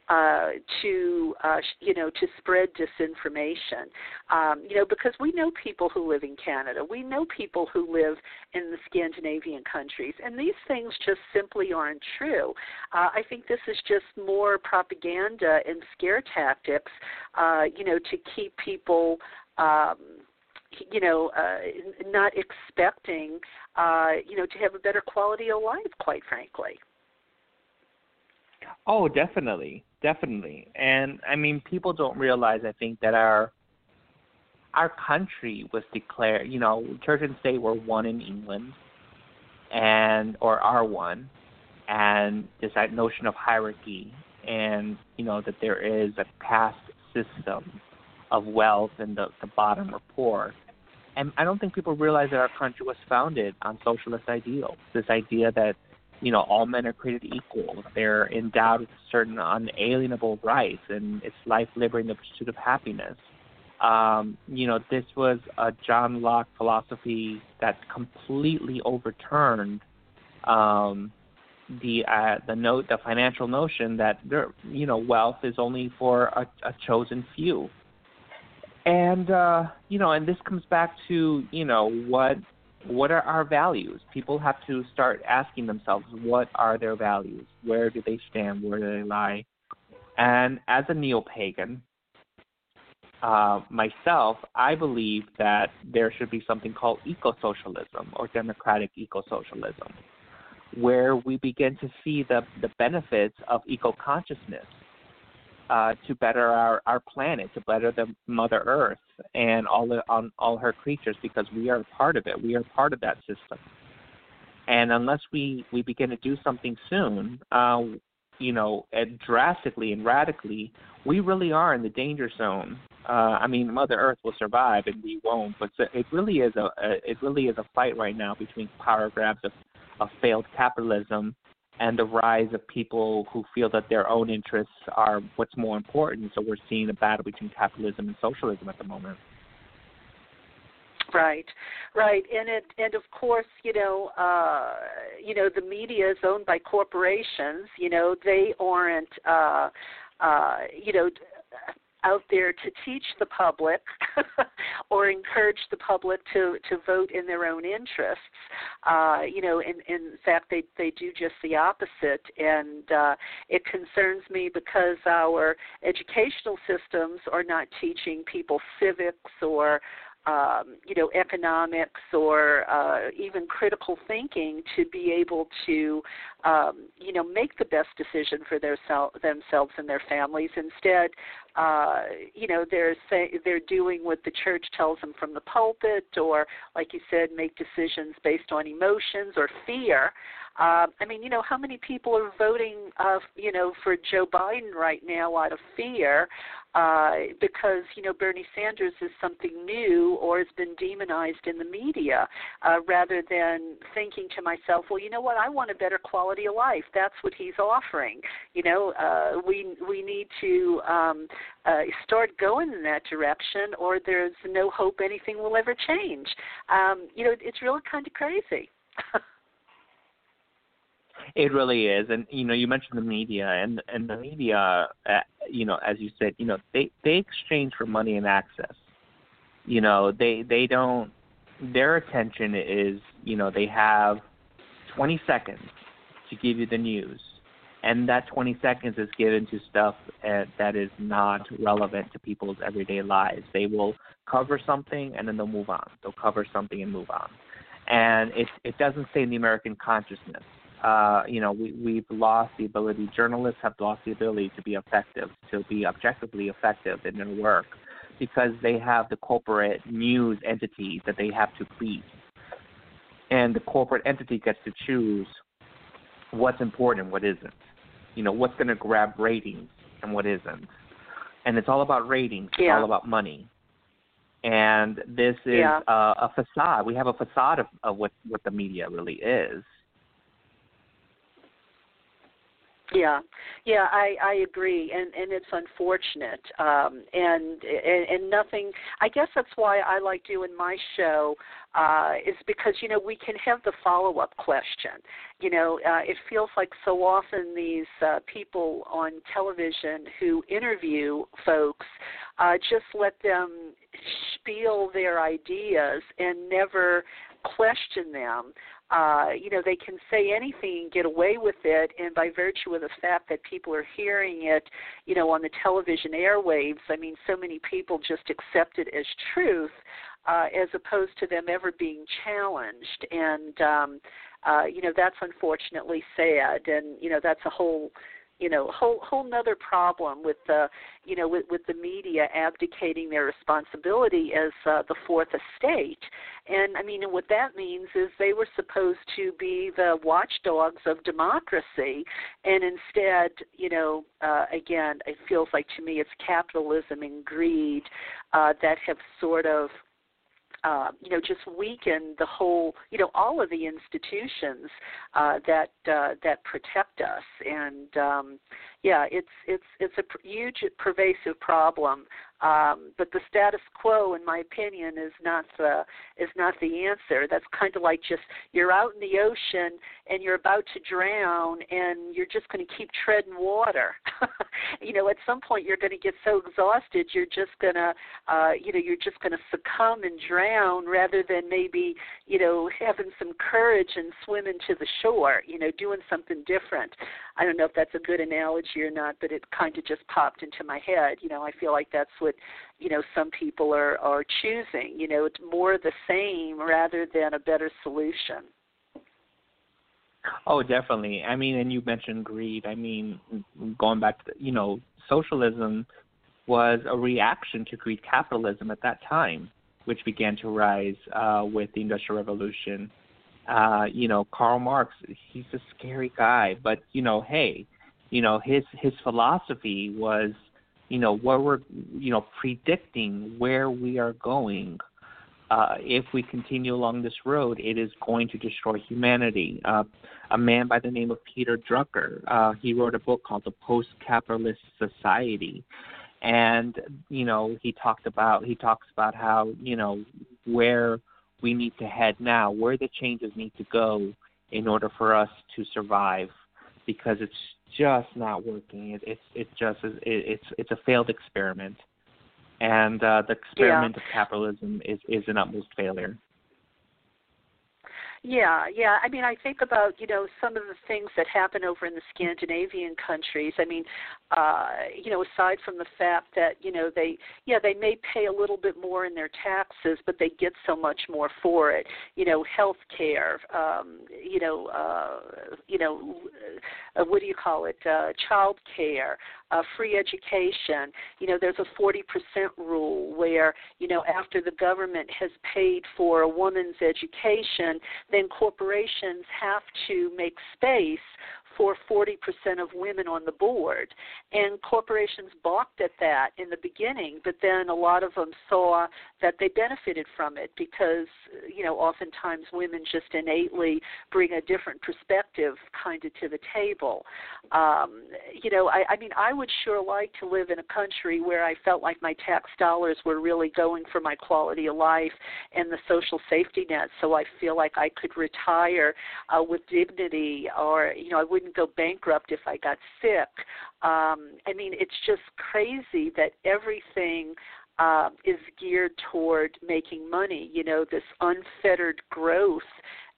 uh to uh you know to spread disinformation. Um you know because we know people who live in canada. We know people who live in the scandinavian countries. And these things just simply aren't true. Uh i think this is just more propaganda and scare tactics uh you know to keep people um you know, uh, not expecting, uh, you know, to have a better quality of life, quite frankly. Oh, definitely, definitely, and I mean, people don't realize. I think that our our country was declared. You know, church and state were one in England, and or are one, and this notion of hierarchy, and you know that there is a caste system of wealth and the, the bottom or poor. And I don't think people realize that our country was founded on socialist ideals. This idea that, you know, all men are created equal. They're endowed with certain unalienable rights, and it's life, liberty, and the pursuit of happiness. Um, you know, this was a John Locke philosophy that completely overturned um, the uh, the note, the financial notion that there, you know, wealth is only for a, a chosen few and uh, you know, and this comes back to you know what what are our values? People have to start asking themselves what are their values? Where do they stand? Where do they lie? And as a neo pagan, uh, myself, I believe that there should be something called eco socialism or democratic eco socialism, where we begin to see the, the benefits of eco consciousness uh, to better our, our planet, to better the Mother Earth and all the, on all her creatures, because we are part of it. We are part of that system. And unless we, we begin to do something soon, uh, you know, and drastically and radically, we really are in the danger zone uh, I mean, Mother Earth will survive and we won't. But it really is a, a it really is a fight right now between power grabs of, of failed capitalism and the rise of people who feel that their own interests are what's more important. So we're seeing a battle between capitalism and socialism at the moment. Right, right, and it and of course, you know, uh, you know, the media is owned by corporations. You know, they aren't, uh, uh, you know out there to teach the public or encourage the public to to vote in their own interests. Uh, you know, in in fact, they they do just the opposite, and uh, it concerns me because our educational systems are not teaching people civics or um, you know economics or uh, even critical thinking to be able to um, you know make the best decision for their sel- themselves and their families. Instead, uh, you know they're say, they're doing what the church tells them from the pulpit, or like you said, make decisions based on emotions or fear. Uh, I mean, you know, how many people are voting, uh, you know, for Joe Biden right now out of fear uh, because you know Bernie Sanders is something new or has been demonized in the media, uh, rather than thinking to myself, well, you know what, I want a better quality of life. That's what he's offering. You know, uh, we we need to um, uh, start going in that direction, or there's no hope anything will ever change. Um, you know, it's really kind of crazy. It really is, and you know, you mentioned the media, and and the media, uh, you know, as you said, you know, they they exchange for money and access. You know, they they don't. Their attention is, you know, they have 20 seconds to give you the news, and that 20 seconds is given to stuff uh, that is not relevant to people's everyday lives. They will cover something and then they'll move on. They'll cover something and move on, and it it doesn't stay in the American consciousness uh, you know, we, we've lost the ability, journalists have lost the ability to be effective, to be objectively effective in their work because they have the corporate news entity that they have to please. And the corporate entity gets to choose what's important what isn't. You know, what's going to grab ratings and what isn't. And it's all about ratings, it's all about money. And this is yeah. uh, a facade. We have a facade of, of what, what the media really is Yeah, yeah, I I agree, and and it's unfortunate, um, and, and and nothing. I guess that's why I like doing my show, uh, is because you know we can have the follow up question. You know, uh, it feels like so often these uh, people on television who interview folks uh, just let them spiel their ideas and never question them uh, you know, they can say anything and get away with it, and by virtue of the fact that people are hearing it, you know, on the television airwaves, I mean, so many people just accept it as truth, uh, as opposed to them ever being challenged, and um, uh, you know, that's unfortunately sad, and you know, that's a whole you know whole whole nother problem with the you know with with the media abdicating their responsibility as uh, the fourth estate. And i mean and what that means is they were supposed to be the watchdogs of democracy. And instead you know uh, again it feels like to me it's capitalism and greed uh, that have sort of uh, you know, just weaken the whole, you know, all of the institutions uh, that uh, that protect us. And um, yeah, it's it's it's a huge, pervasive problem Um, but the status quo, in my opinion, is not the is not the answer. That's kind of like just you're out in the ocean and you're about to drown, and you're just going to keep treading water. you know, at some point you're going to get so exhausted, you're just going to, uh, you know, you're just going to succumb and drown rather than maybe, you know, having some courage and swimming to the shore. You know, doing something different. I don't know if that's a good analogy or not, but it kind of just popped into my head. You know, I feel like that's what you know some people are are choosing. You know, it's more the same rather than a better solution. Oh, definitely. I mean, and you mentioned greed. I mean, going back to you know, socialism was a reaction to greed capitalism at that time, which began to rise uh, with the Industrial Revolution. Uh, you know, Karl Marx, he's a scary guy, but you know, hey, you know, his his philosophy was, you know, what we're, you know, predicting where we are going uh, if we continue along this road, it is going to destroy humanity. Uh, a man by the name of Peter Drucker, uh, he wrote a book called The Post-Capitalist Society, and you know he talked about he talks about how you know where we need to head now, where the changes need to go in order for us to survive, because it's just not working. It, it's it just it, it's it's a failed experiment and uh, the experiment yeah. of capitalism is is an utmost failure. Yeah, yeah. I mean, I think about you know some of the things that happen over in the Scandinavian countries. I mean, uh, you know, aside from the fact that you know they, yeah, they may pay a little bit more in their taxes, but they get so much more for it. You know, health care. Um, you know, uh, you know, uh, what do you call it? Uh, child care uh, free education. You know, there's a 40% rule where, you know, after the government has paid for a woman's education, then corporations have to make space for 40% of women on the board. And corporations balked at that in the beginning, but then a lot of them saw that they benefited from it because, you know, oftentimes women just innately bring a different perspective kind of to the table. Um, you know, I, I mean, I would sure like to live in a country where I felt like my tax dollars were really going for my quality of life and the social safety net so I feel like I could retire uh, with dignity or, you know, I wouldn't go bankrupt if I got sick. Um, I mean, it's just crazy that everything uh, is geared toward making money. You know, this unfettered growth,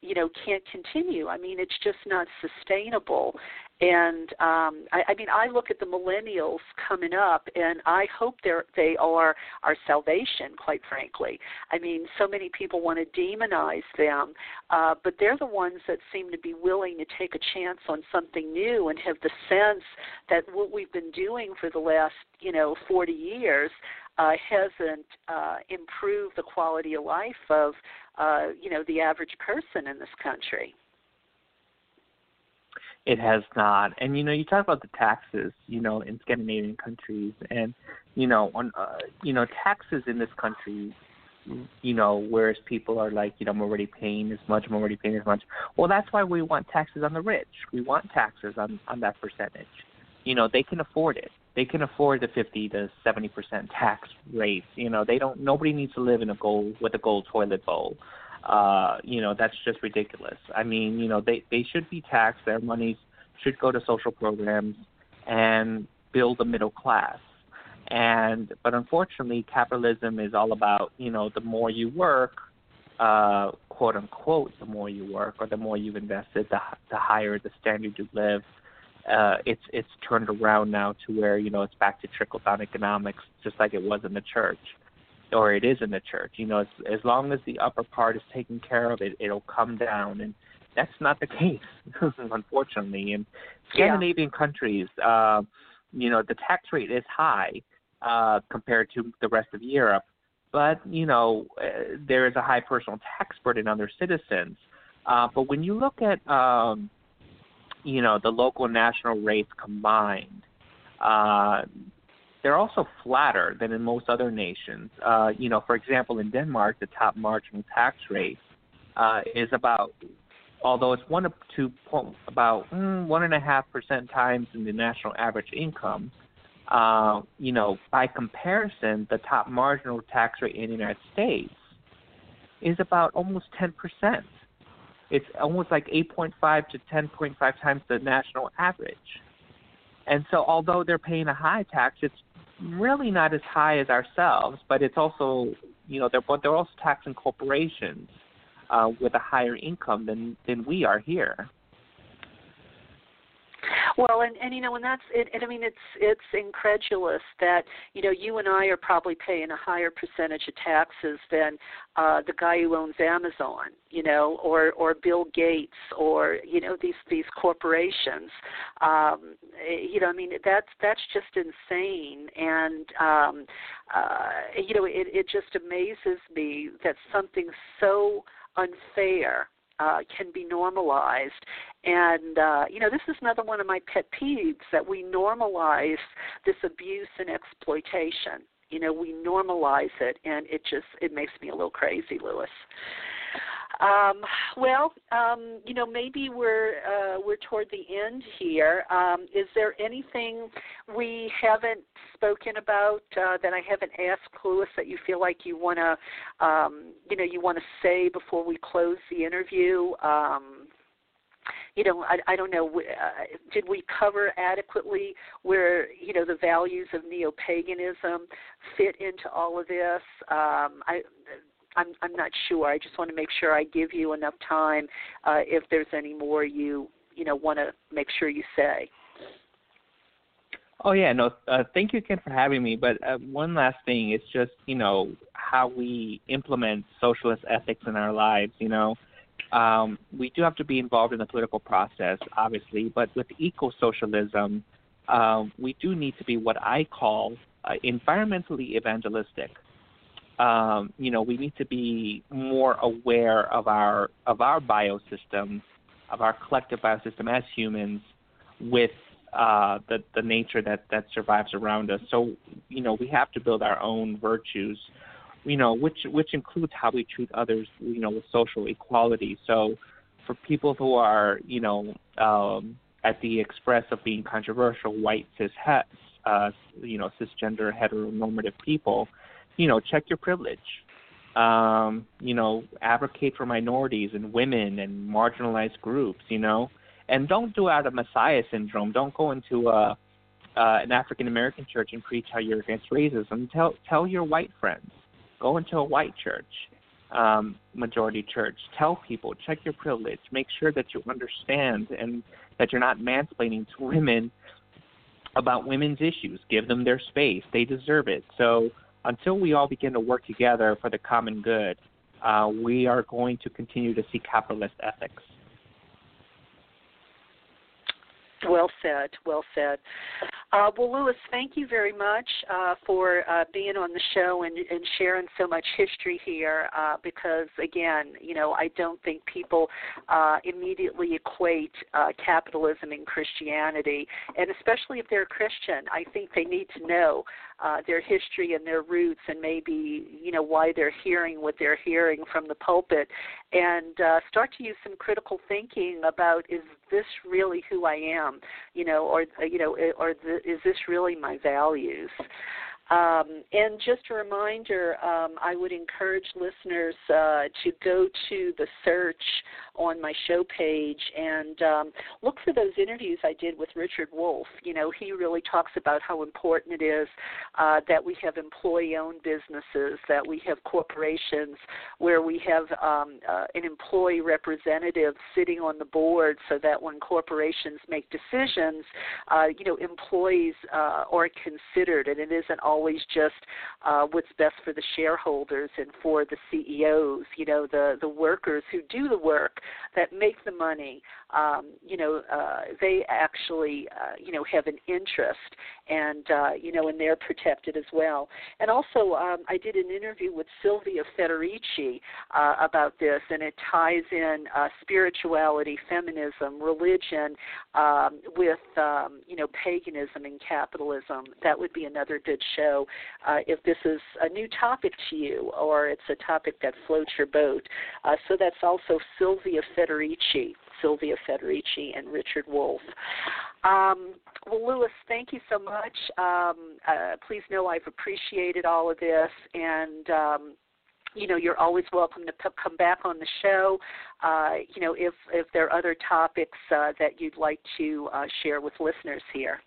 you know, can't continue. I mean, it's just not sustainable. And um, I, I mean, I look at the millennials coming up, and I hope they're they are our salvation. Quite frankly, I mean, so many people want to demonize them, uh, but they're the ones that seem to be willing to take a chance on something new and have the sense that what we've been doing for the last, you know, 40 years uh, hasn't uh, improved the quality of life of, uh, you know, the average person in this country. It has not. And you know, you talk about the taxes, you know, in Scandinavian countries, and you know, on uh, you know, taxes in this country, you know, whereas people are like, you know, I'm already paying as much, I'm already paying as much. Well, that's why we want taxes on the rich. We want taxes on on that percentage. You know, they can afford it. They can afford the 50 to 70 percent tax rate. You know, they don't. Nobody needs to live in a gold with a gold toilet bowl uh, you know, that's just ridiculous. I mean, you know, they they should be taxed. Their monies should go to social programs and build a middle class. And but unfortunately, capitalism is all about you know the more you work, uh, quote unquote, the more you work or the more you've invested, the the higher the standard you live. Uh, it's it's turned around now to where you know it's back to trickle down economics, just like it was in the church or it is in the church. You know, as, as long as the upper part is taken care of, it it'll come down, and that's not the case, unfortunately. In Scandinavian yeah. countries, uh, you know, the tax rate is high uh, compared to the rest of Europe, but you know, uh, there is a high personal tax burden on their citizens. Uh, but when you look at, um, you know, the local and national rates combined, uh, they're also flatter than in most other nations. Uh, you know, for example, in Denmark, the top marginal tax rate uh, is about, although it's one to point, about mm, one and a half percent times in the national average income. uh, you know, by comparison, the top marginal tax rate in the United States is about almost 10%. It's almost like 8.5 to 10.5 times the national average. And so, although they're paying a high tax, it's really not as high as ourselves, but it's also, you know, they're but they're also taxing corporations uh, with a higher income than than we are here. Well, and and you know, and that's it. And I mean, it's it's incredulous that you know you and I are probably paying a higher percentage of taxes than uh, the guy who owns Amazon, you know, or or Bill Gates, or you know these these corporations. Um, eh, you know, I mean, that's that's just insane, and um, uh, you know, it it just amazes me that something so unfair uh, can be normalized. And, uh, you know, this is another one of my pet peeves that we normalize this abuse and exploitation. You know, we normalize it, and it just it makes me a little crazy, Luis. Um, well, um, you know, maybe we're uh, we're toward the end here. Um, is there anything we haven't spoken about uh, that I haven't asked Luis that you feel like you want to, um, you know, you want to say before we close the interview? Um, you know, I, I don't know, uh, did we cover adequately where, you know, the values of neo paganism fit into all of this? Um, I, I'm I'm not sure. I just want to make sure I give you enough time uh, if there's any more you you know want to make sure you say. Oh yeah, no. Uh, thank you again for having me. But uh, one last thing is just you know how we implement socialist ethics in our lives. You know, um, we do have to be involved in the political process, obviously, but with eco-socialism, um, we do need to be what I call uh, environmentally evangelistic um, you know, we need to be more aware of our of our biosystem, of our collective biosystem as humans, with uh, the the nature that that survives around us. So, you know, we have to build our own virtues, you know, which which includes how we treat others, you know, with social equality. So, for people who are, you know, um, at the express of being controversial, white cis het, uh, you know, cisgender heteronormative people you know, check your privilege. Um, you know, advocate for minorities and women and marginalized groups, you know. And don't do out of Messiah syndrome. Don't go into a uh, an African American church and preach how you're against racism. Tell tell your white friends. Go into a white church, um, majority church. Tell people, check your privilege. Make sure that you understand and that you're not mansplaining to women about women's issues. Give them their space. They deserve it. So until we all begin to work together for the common good, uh, we are going to continue to see capitalist ethics. Well said. Well said. Uh, well, Luis, thank you very much uh, for uh, being on the show and, and, sharing so much history here. Uh, because again, you know, I don't think people uh, immediately equate uh, capitalism and Christianity, and especially if they're a Christian, I think they need to know uh, their history and their roots and maybe you know why they're hearing what they're hearing from the pulpit and uh, start to use some critical thinking about is this really who I am? You know or uh, you know or the, is this really my values um, and just a reminder, um, I would encourage listeners uh, to go to the search on my show page and um, look for those interviews I did with Richard Wolff. You know, he really talks about how important it is uh, that we have employee-owned businesses, that we have corporations where we have um, uh, an employee representative sitting on the board, so that when corporations make decisions, uh, you know, employees uh, are considered, and it isn't all always just uh, what's best for the shareholders and for the CEOs, you know, the the workers who do the work that make the money. Um, you know, uh, they actually, uh, you know, have an interest, and uh, you know, and they're protected as well. And also, um, I did an interview with Silvia Federici uh, about this, and it ties in uh, spirituality, feminism, religion um, with, um, you know, paganism and capitalism. That would be another good show know uh, if this is a new topic to you or it's a topic that floats your boat. Uh, so that's also Silvia Federici. Silvia Federici and Richard Wolff. Um, well, Luis, thank you so much. Um, uh, please know I've appreciated all of this, and um, you know you're always welcome to p- come back on the show. Uh, you know if if there are other topics uh, that you'd like to uh, share with listeners here.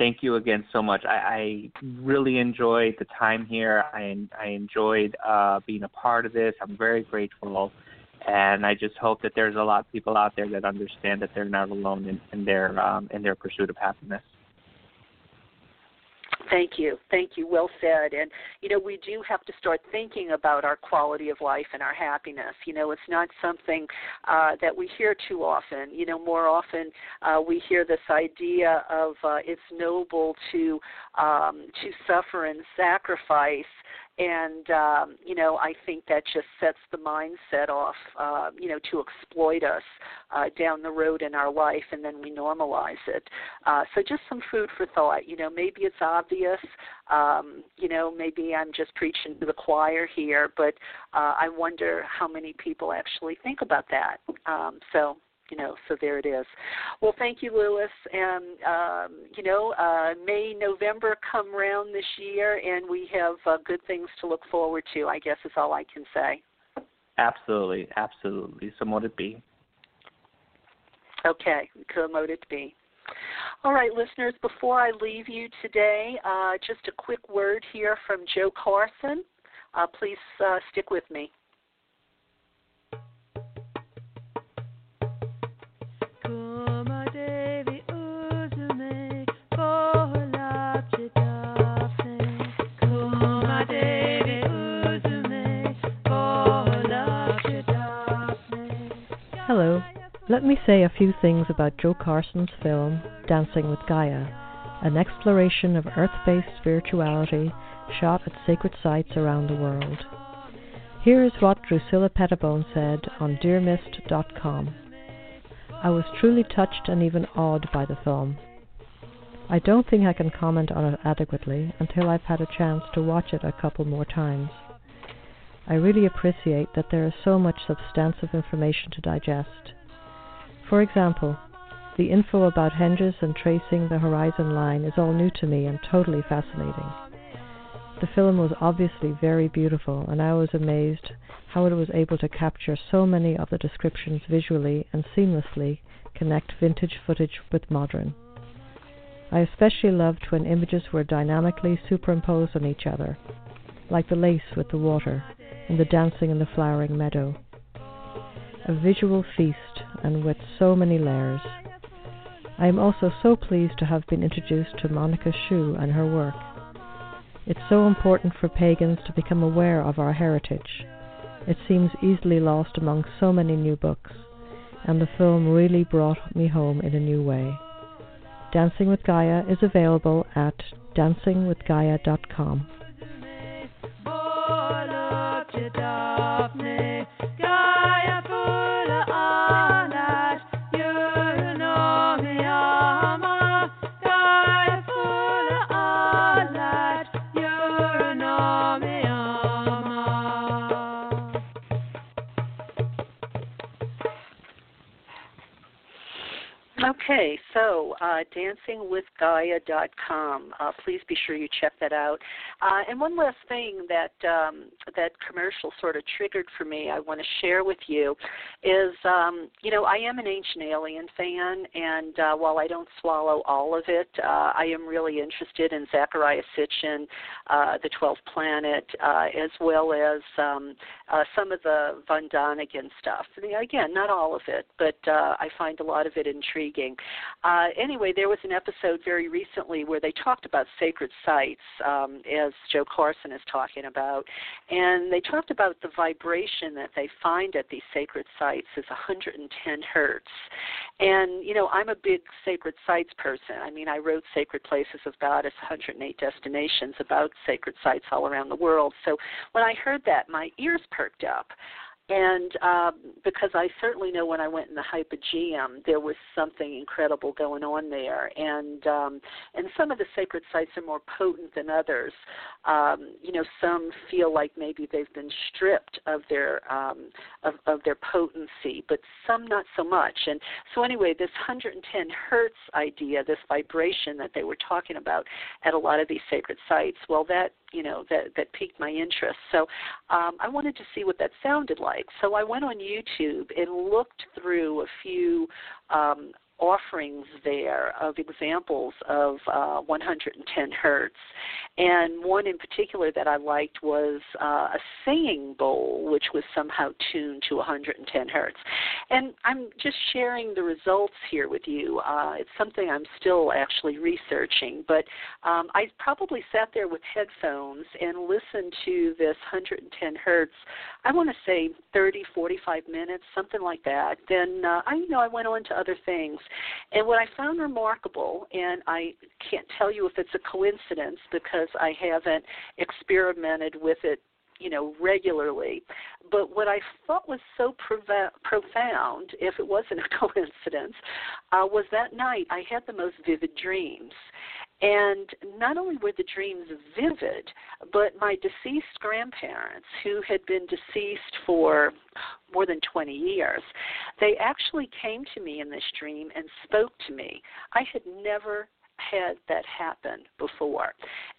Thank you again so much. I, I really enjoyed the time here. I I enjoyed uh, being a part of this. I'm very grateful and I just hope that there's a lot of people out there that understand that they're not alone in, in their um, in their pursuit of happiness. Thank you. Thank you. Well said. And, you know, we do have to start thinking about our quality of life and our happiness. You know, it's not something uh, that we hear too often. You know, more often uh, we hear this idea of uh, it's noble to um, to suffer and sacrifice and um, you know I think that just sets the mindset off, uh, you know, to exploit us uh, down the road in our life, and then we normalize it. Uh, so just some food for thought. You know, maybe it's obvious. Um, you know, maybe I'm just preaching to the choir here, but uh, I wonder how many people actually think about that. Um, so you know, so there it is. Well, thank you, Luis. And um, you know, uh, May, November come round this year, and we have uh, good things to look forward to. I guess is all I can say. Absolutely, absolutely. So mote it be. Okay, so mote it be. All right, listeners, before I leave you today, uh, just a quick word here from Joe Carson. Uh, please uh, stick with me. Hello. Let me say a few things about Joe Carson's film, Dancing with Gaia, an exploration of earth based spirituality shot at sacred sites around the world. Here is what Drusilla Pettibone said on DearMist.com. I was truly touched and even awed by the film. I don't think I can comment on it adequately until I've had a chance to watch it a couple more times. I really appreciate that there is so much substantive information to digest. For example, the info about henges and tracing the horizon line is all new to me and totally fascinating. The film was obviously very beautiful, and I was amazed how it was able to capture so many of the descriptions visually and seamlessly connect vintage footage with modern. I especially loved when images were dynamically superimposed on each other, like the lace with the water, and the dancing in the flowering meadow. A visual feast, and with so many layers. I am also so pleased to have been introduced to Monica Sjöö and her work. It's so important for pagans to become aware of our heritage. It seems easily lost among so many new books, and the film really brought me home in a new way. Dancing with Gaia is available at dancingwithgaia.com. Okay, so uh, dancingwithgaia.com. Uh, please be sure you check that out. Uh, and one last thing that um, that commercial sort of triggered for me, I want to share with you, is um, you know I am an Ancient Alien fan, and uh, while I don't swallow all of it, uh, I am really interested in Zecharia Sitchin, uh, the Twelfth Planet, uh, as well as um, uh, some of the von Däniken stuff. I mean, again, not all of it, but uh, I find a lot of it intriguing. Uh, anyway, there was an episode very recently where they talked about sacred sites, um, as Joe Carson is talking about, and they talked about the vibration that they find at these sacred sites is 110 hertz. And you know, I'm a big sacred sites person. I mean, I wrote Sacred Places of God Goddess, 108 destinations about sacred sites all around the world. So when I heard that, my ears perked up and um, because I certainly know when I went in the hypogeum, there was something incredible going on there, and um, and some of the sacred sites are more potent than others. Um, you know, some feel like maybe they've been stripped of their um, of, of their potency, but some not so much. And so anyway, this 110 hertz idea, this vibration that they were talking about at a lot of these sacred sites, well, that you know that that piqued my interest. So um, I wanted to see what that sounded like. So I went on YouTube and looked through a few um, offerings there of examples of uh, 110 hertz. And one in particular that I liked was uh, a singing bowl, which was somehow tuned to 110 hertz. And I'm just sharing the results here with you. Uh, it's something I'm still actually researching, but um, I probably sat there with headphones and listened to this 110 hertz. I want to say 30, 45 minutes, something like that. Then uh, I, you know, I went on to other things. And what I found remarkable, and I can't tell you if it's a coincidence because I haven't experimented with it you know regularly but what i thought was so prov- profound if it wasn't a coincidence uh, was that night i had the most vivid dreams and not only were the dreams vivid, but my deceased grandparents, who had been deceased for more than 20 years, they actually came to me in this dream and spoke to me. I had never had that happen before.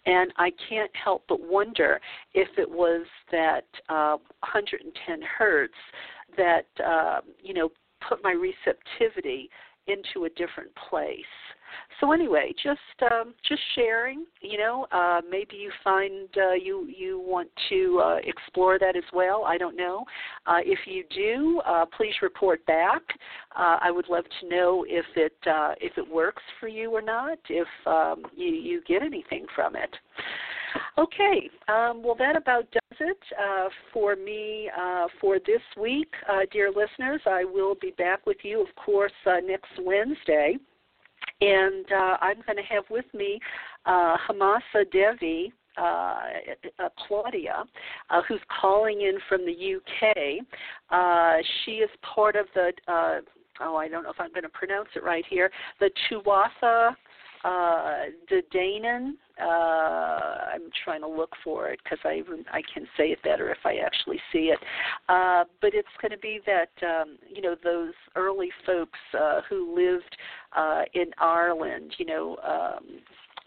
And I can't help but wonder if it was that uh, 110 hertz that, uh, you know, put my receptivity into a different place. So anyway, just um, just sharing. You know, uh, maybe you find uh, you you want to uh, explore that as well. I don't know. Uh, if you do, uh, please report back. Uh, I would love to know if it uh, if it works for you or not. If um, you you get anything from it. Okay, um, well, that about does it uh, for me uh, for this week, uh, dear listeners. I will be back with you, of course, uh, next Wednesday. And uh, I'm going to have with me uh, Hamasa Devi, uh, uh, Claudia, uh, who's calling in from the UK. Uh, she is part of the, uh, oh, I don't know if I'm going to pronounce it right here, the Tuatha uh, Dé Danann. Uh, I'm trying to look for it because I I can say it better if I actually see it. Uh, but it's going to be that um, you know those early folks uh, who lived uh, in Ireland. You know. Um,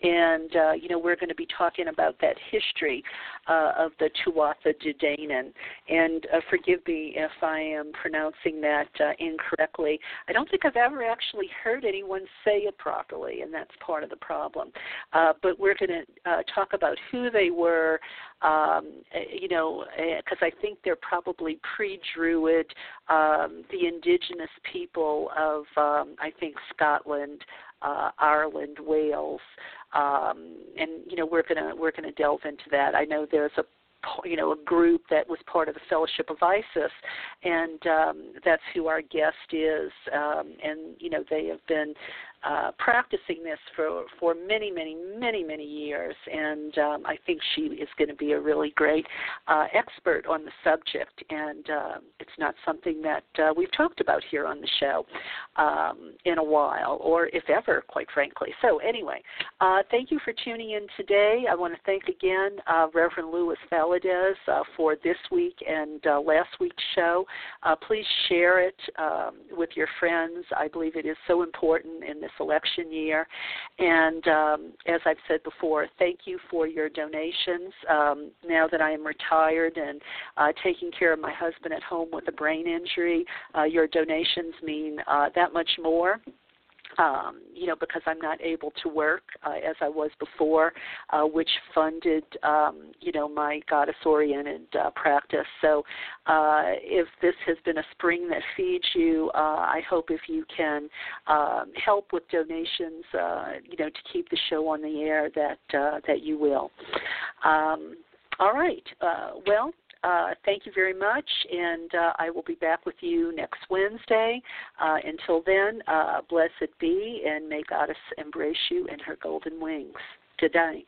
and uh, you know we're going to be talking about that history uh, of the Tuatha De Danann. And uh, forgive me if I am pronouncing that uh, incorrectly. I don't think I've ever actually heard anyone say it properly, and that's part of the problem. Uh, but we're going to uh, talk about who they were, um, eh, you know, because I think they're probably pre-Druid, um, the indigenous people of, um, I think, Scotland, uh, Ireland, Wales, um, and you know we're gonna we're gonna delve into that. I know there's a you know a group that was part of the Fellowship of Isis, and um, that's who our guest is. Um, and you know they have been uh, practicing this for for many, many, many, many years, and um, I think she is going to be a really great uh, expert on the subject. And uh, it's not something that uh, we've talked about here on the show um, in a while, or if ever, quite frankly. So anyway, uh, thank you for tuning in today. I want to thank again uh, Reverend Luis Valadez for this week and last week's show. please share it um, with your friends. I believe it is so important in this election year. And um, as I've said before, thank you for your donations. Um, now that I am retired and uh, taking care of my husband at home with a brain injury, uh, your donations mean uh, that much more um, you know, because I'm not able to work uh, as I was before, uh, which funded, um, you know, my goddess-oriented uh, practice. So, uh, if this has been a spring that feeds you, uh, I hope if you can um, help with donations, uh, you know, to keep the show on the air, that uh, that you will. Um, all right. Uh, well, uh, thank you very much, and uh, I will be back with you next Wednesday. Uh, until then, uh, blessed be, and may Goddess embrace you in her golden wings. Good night.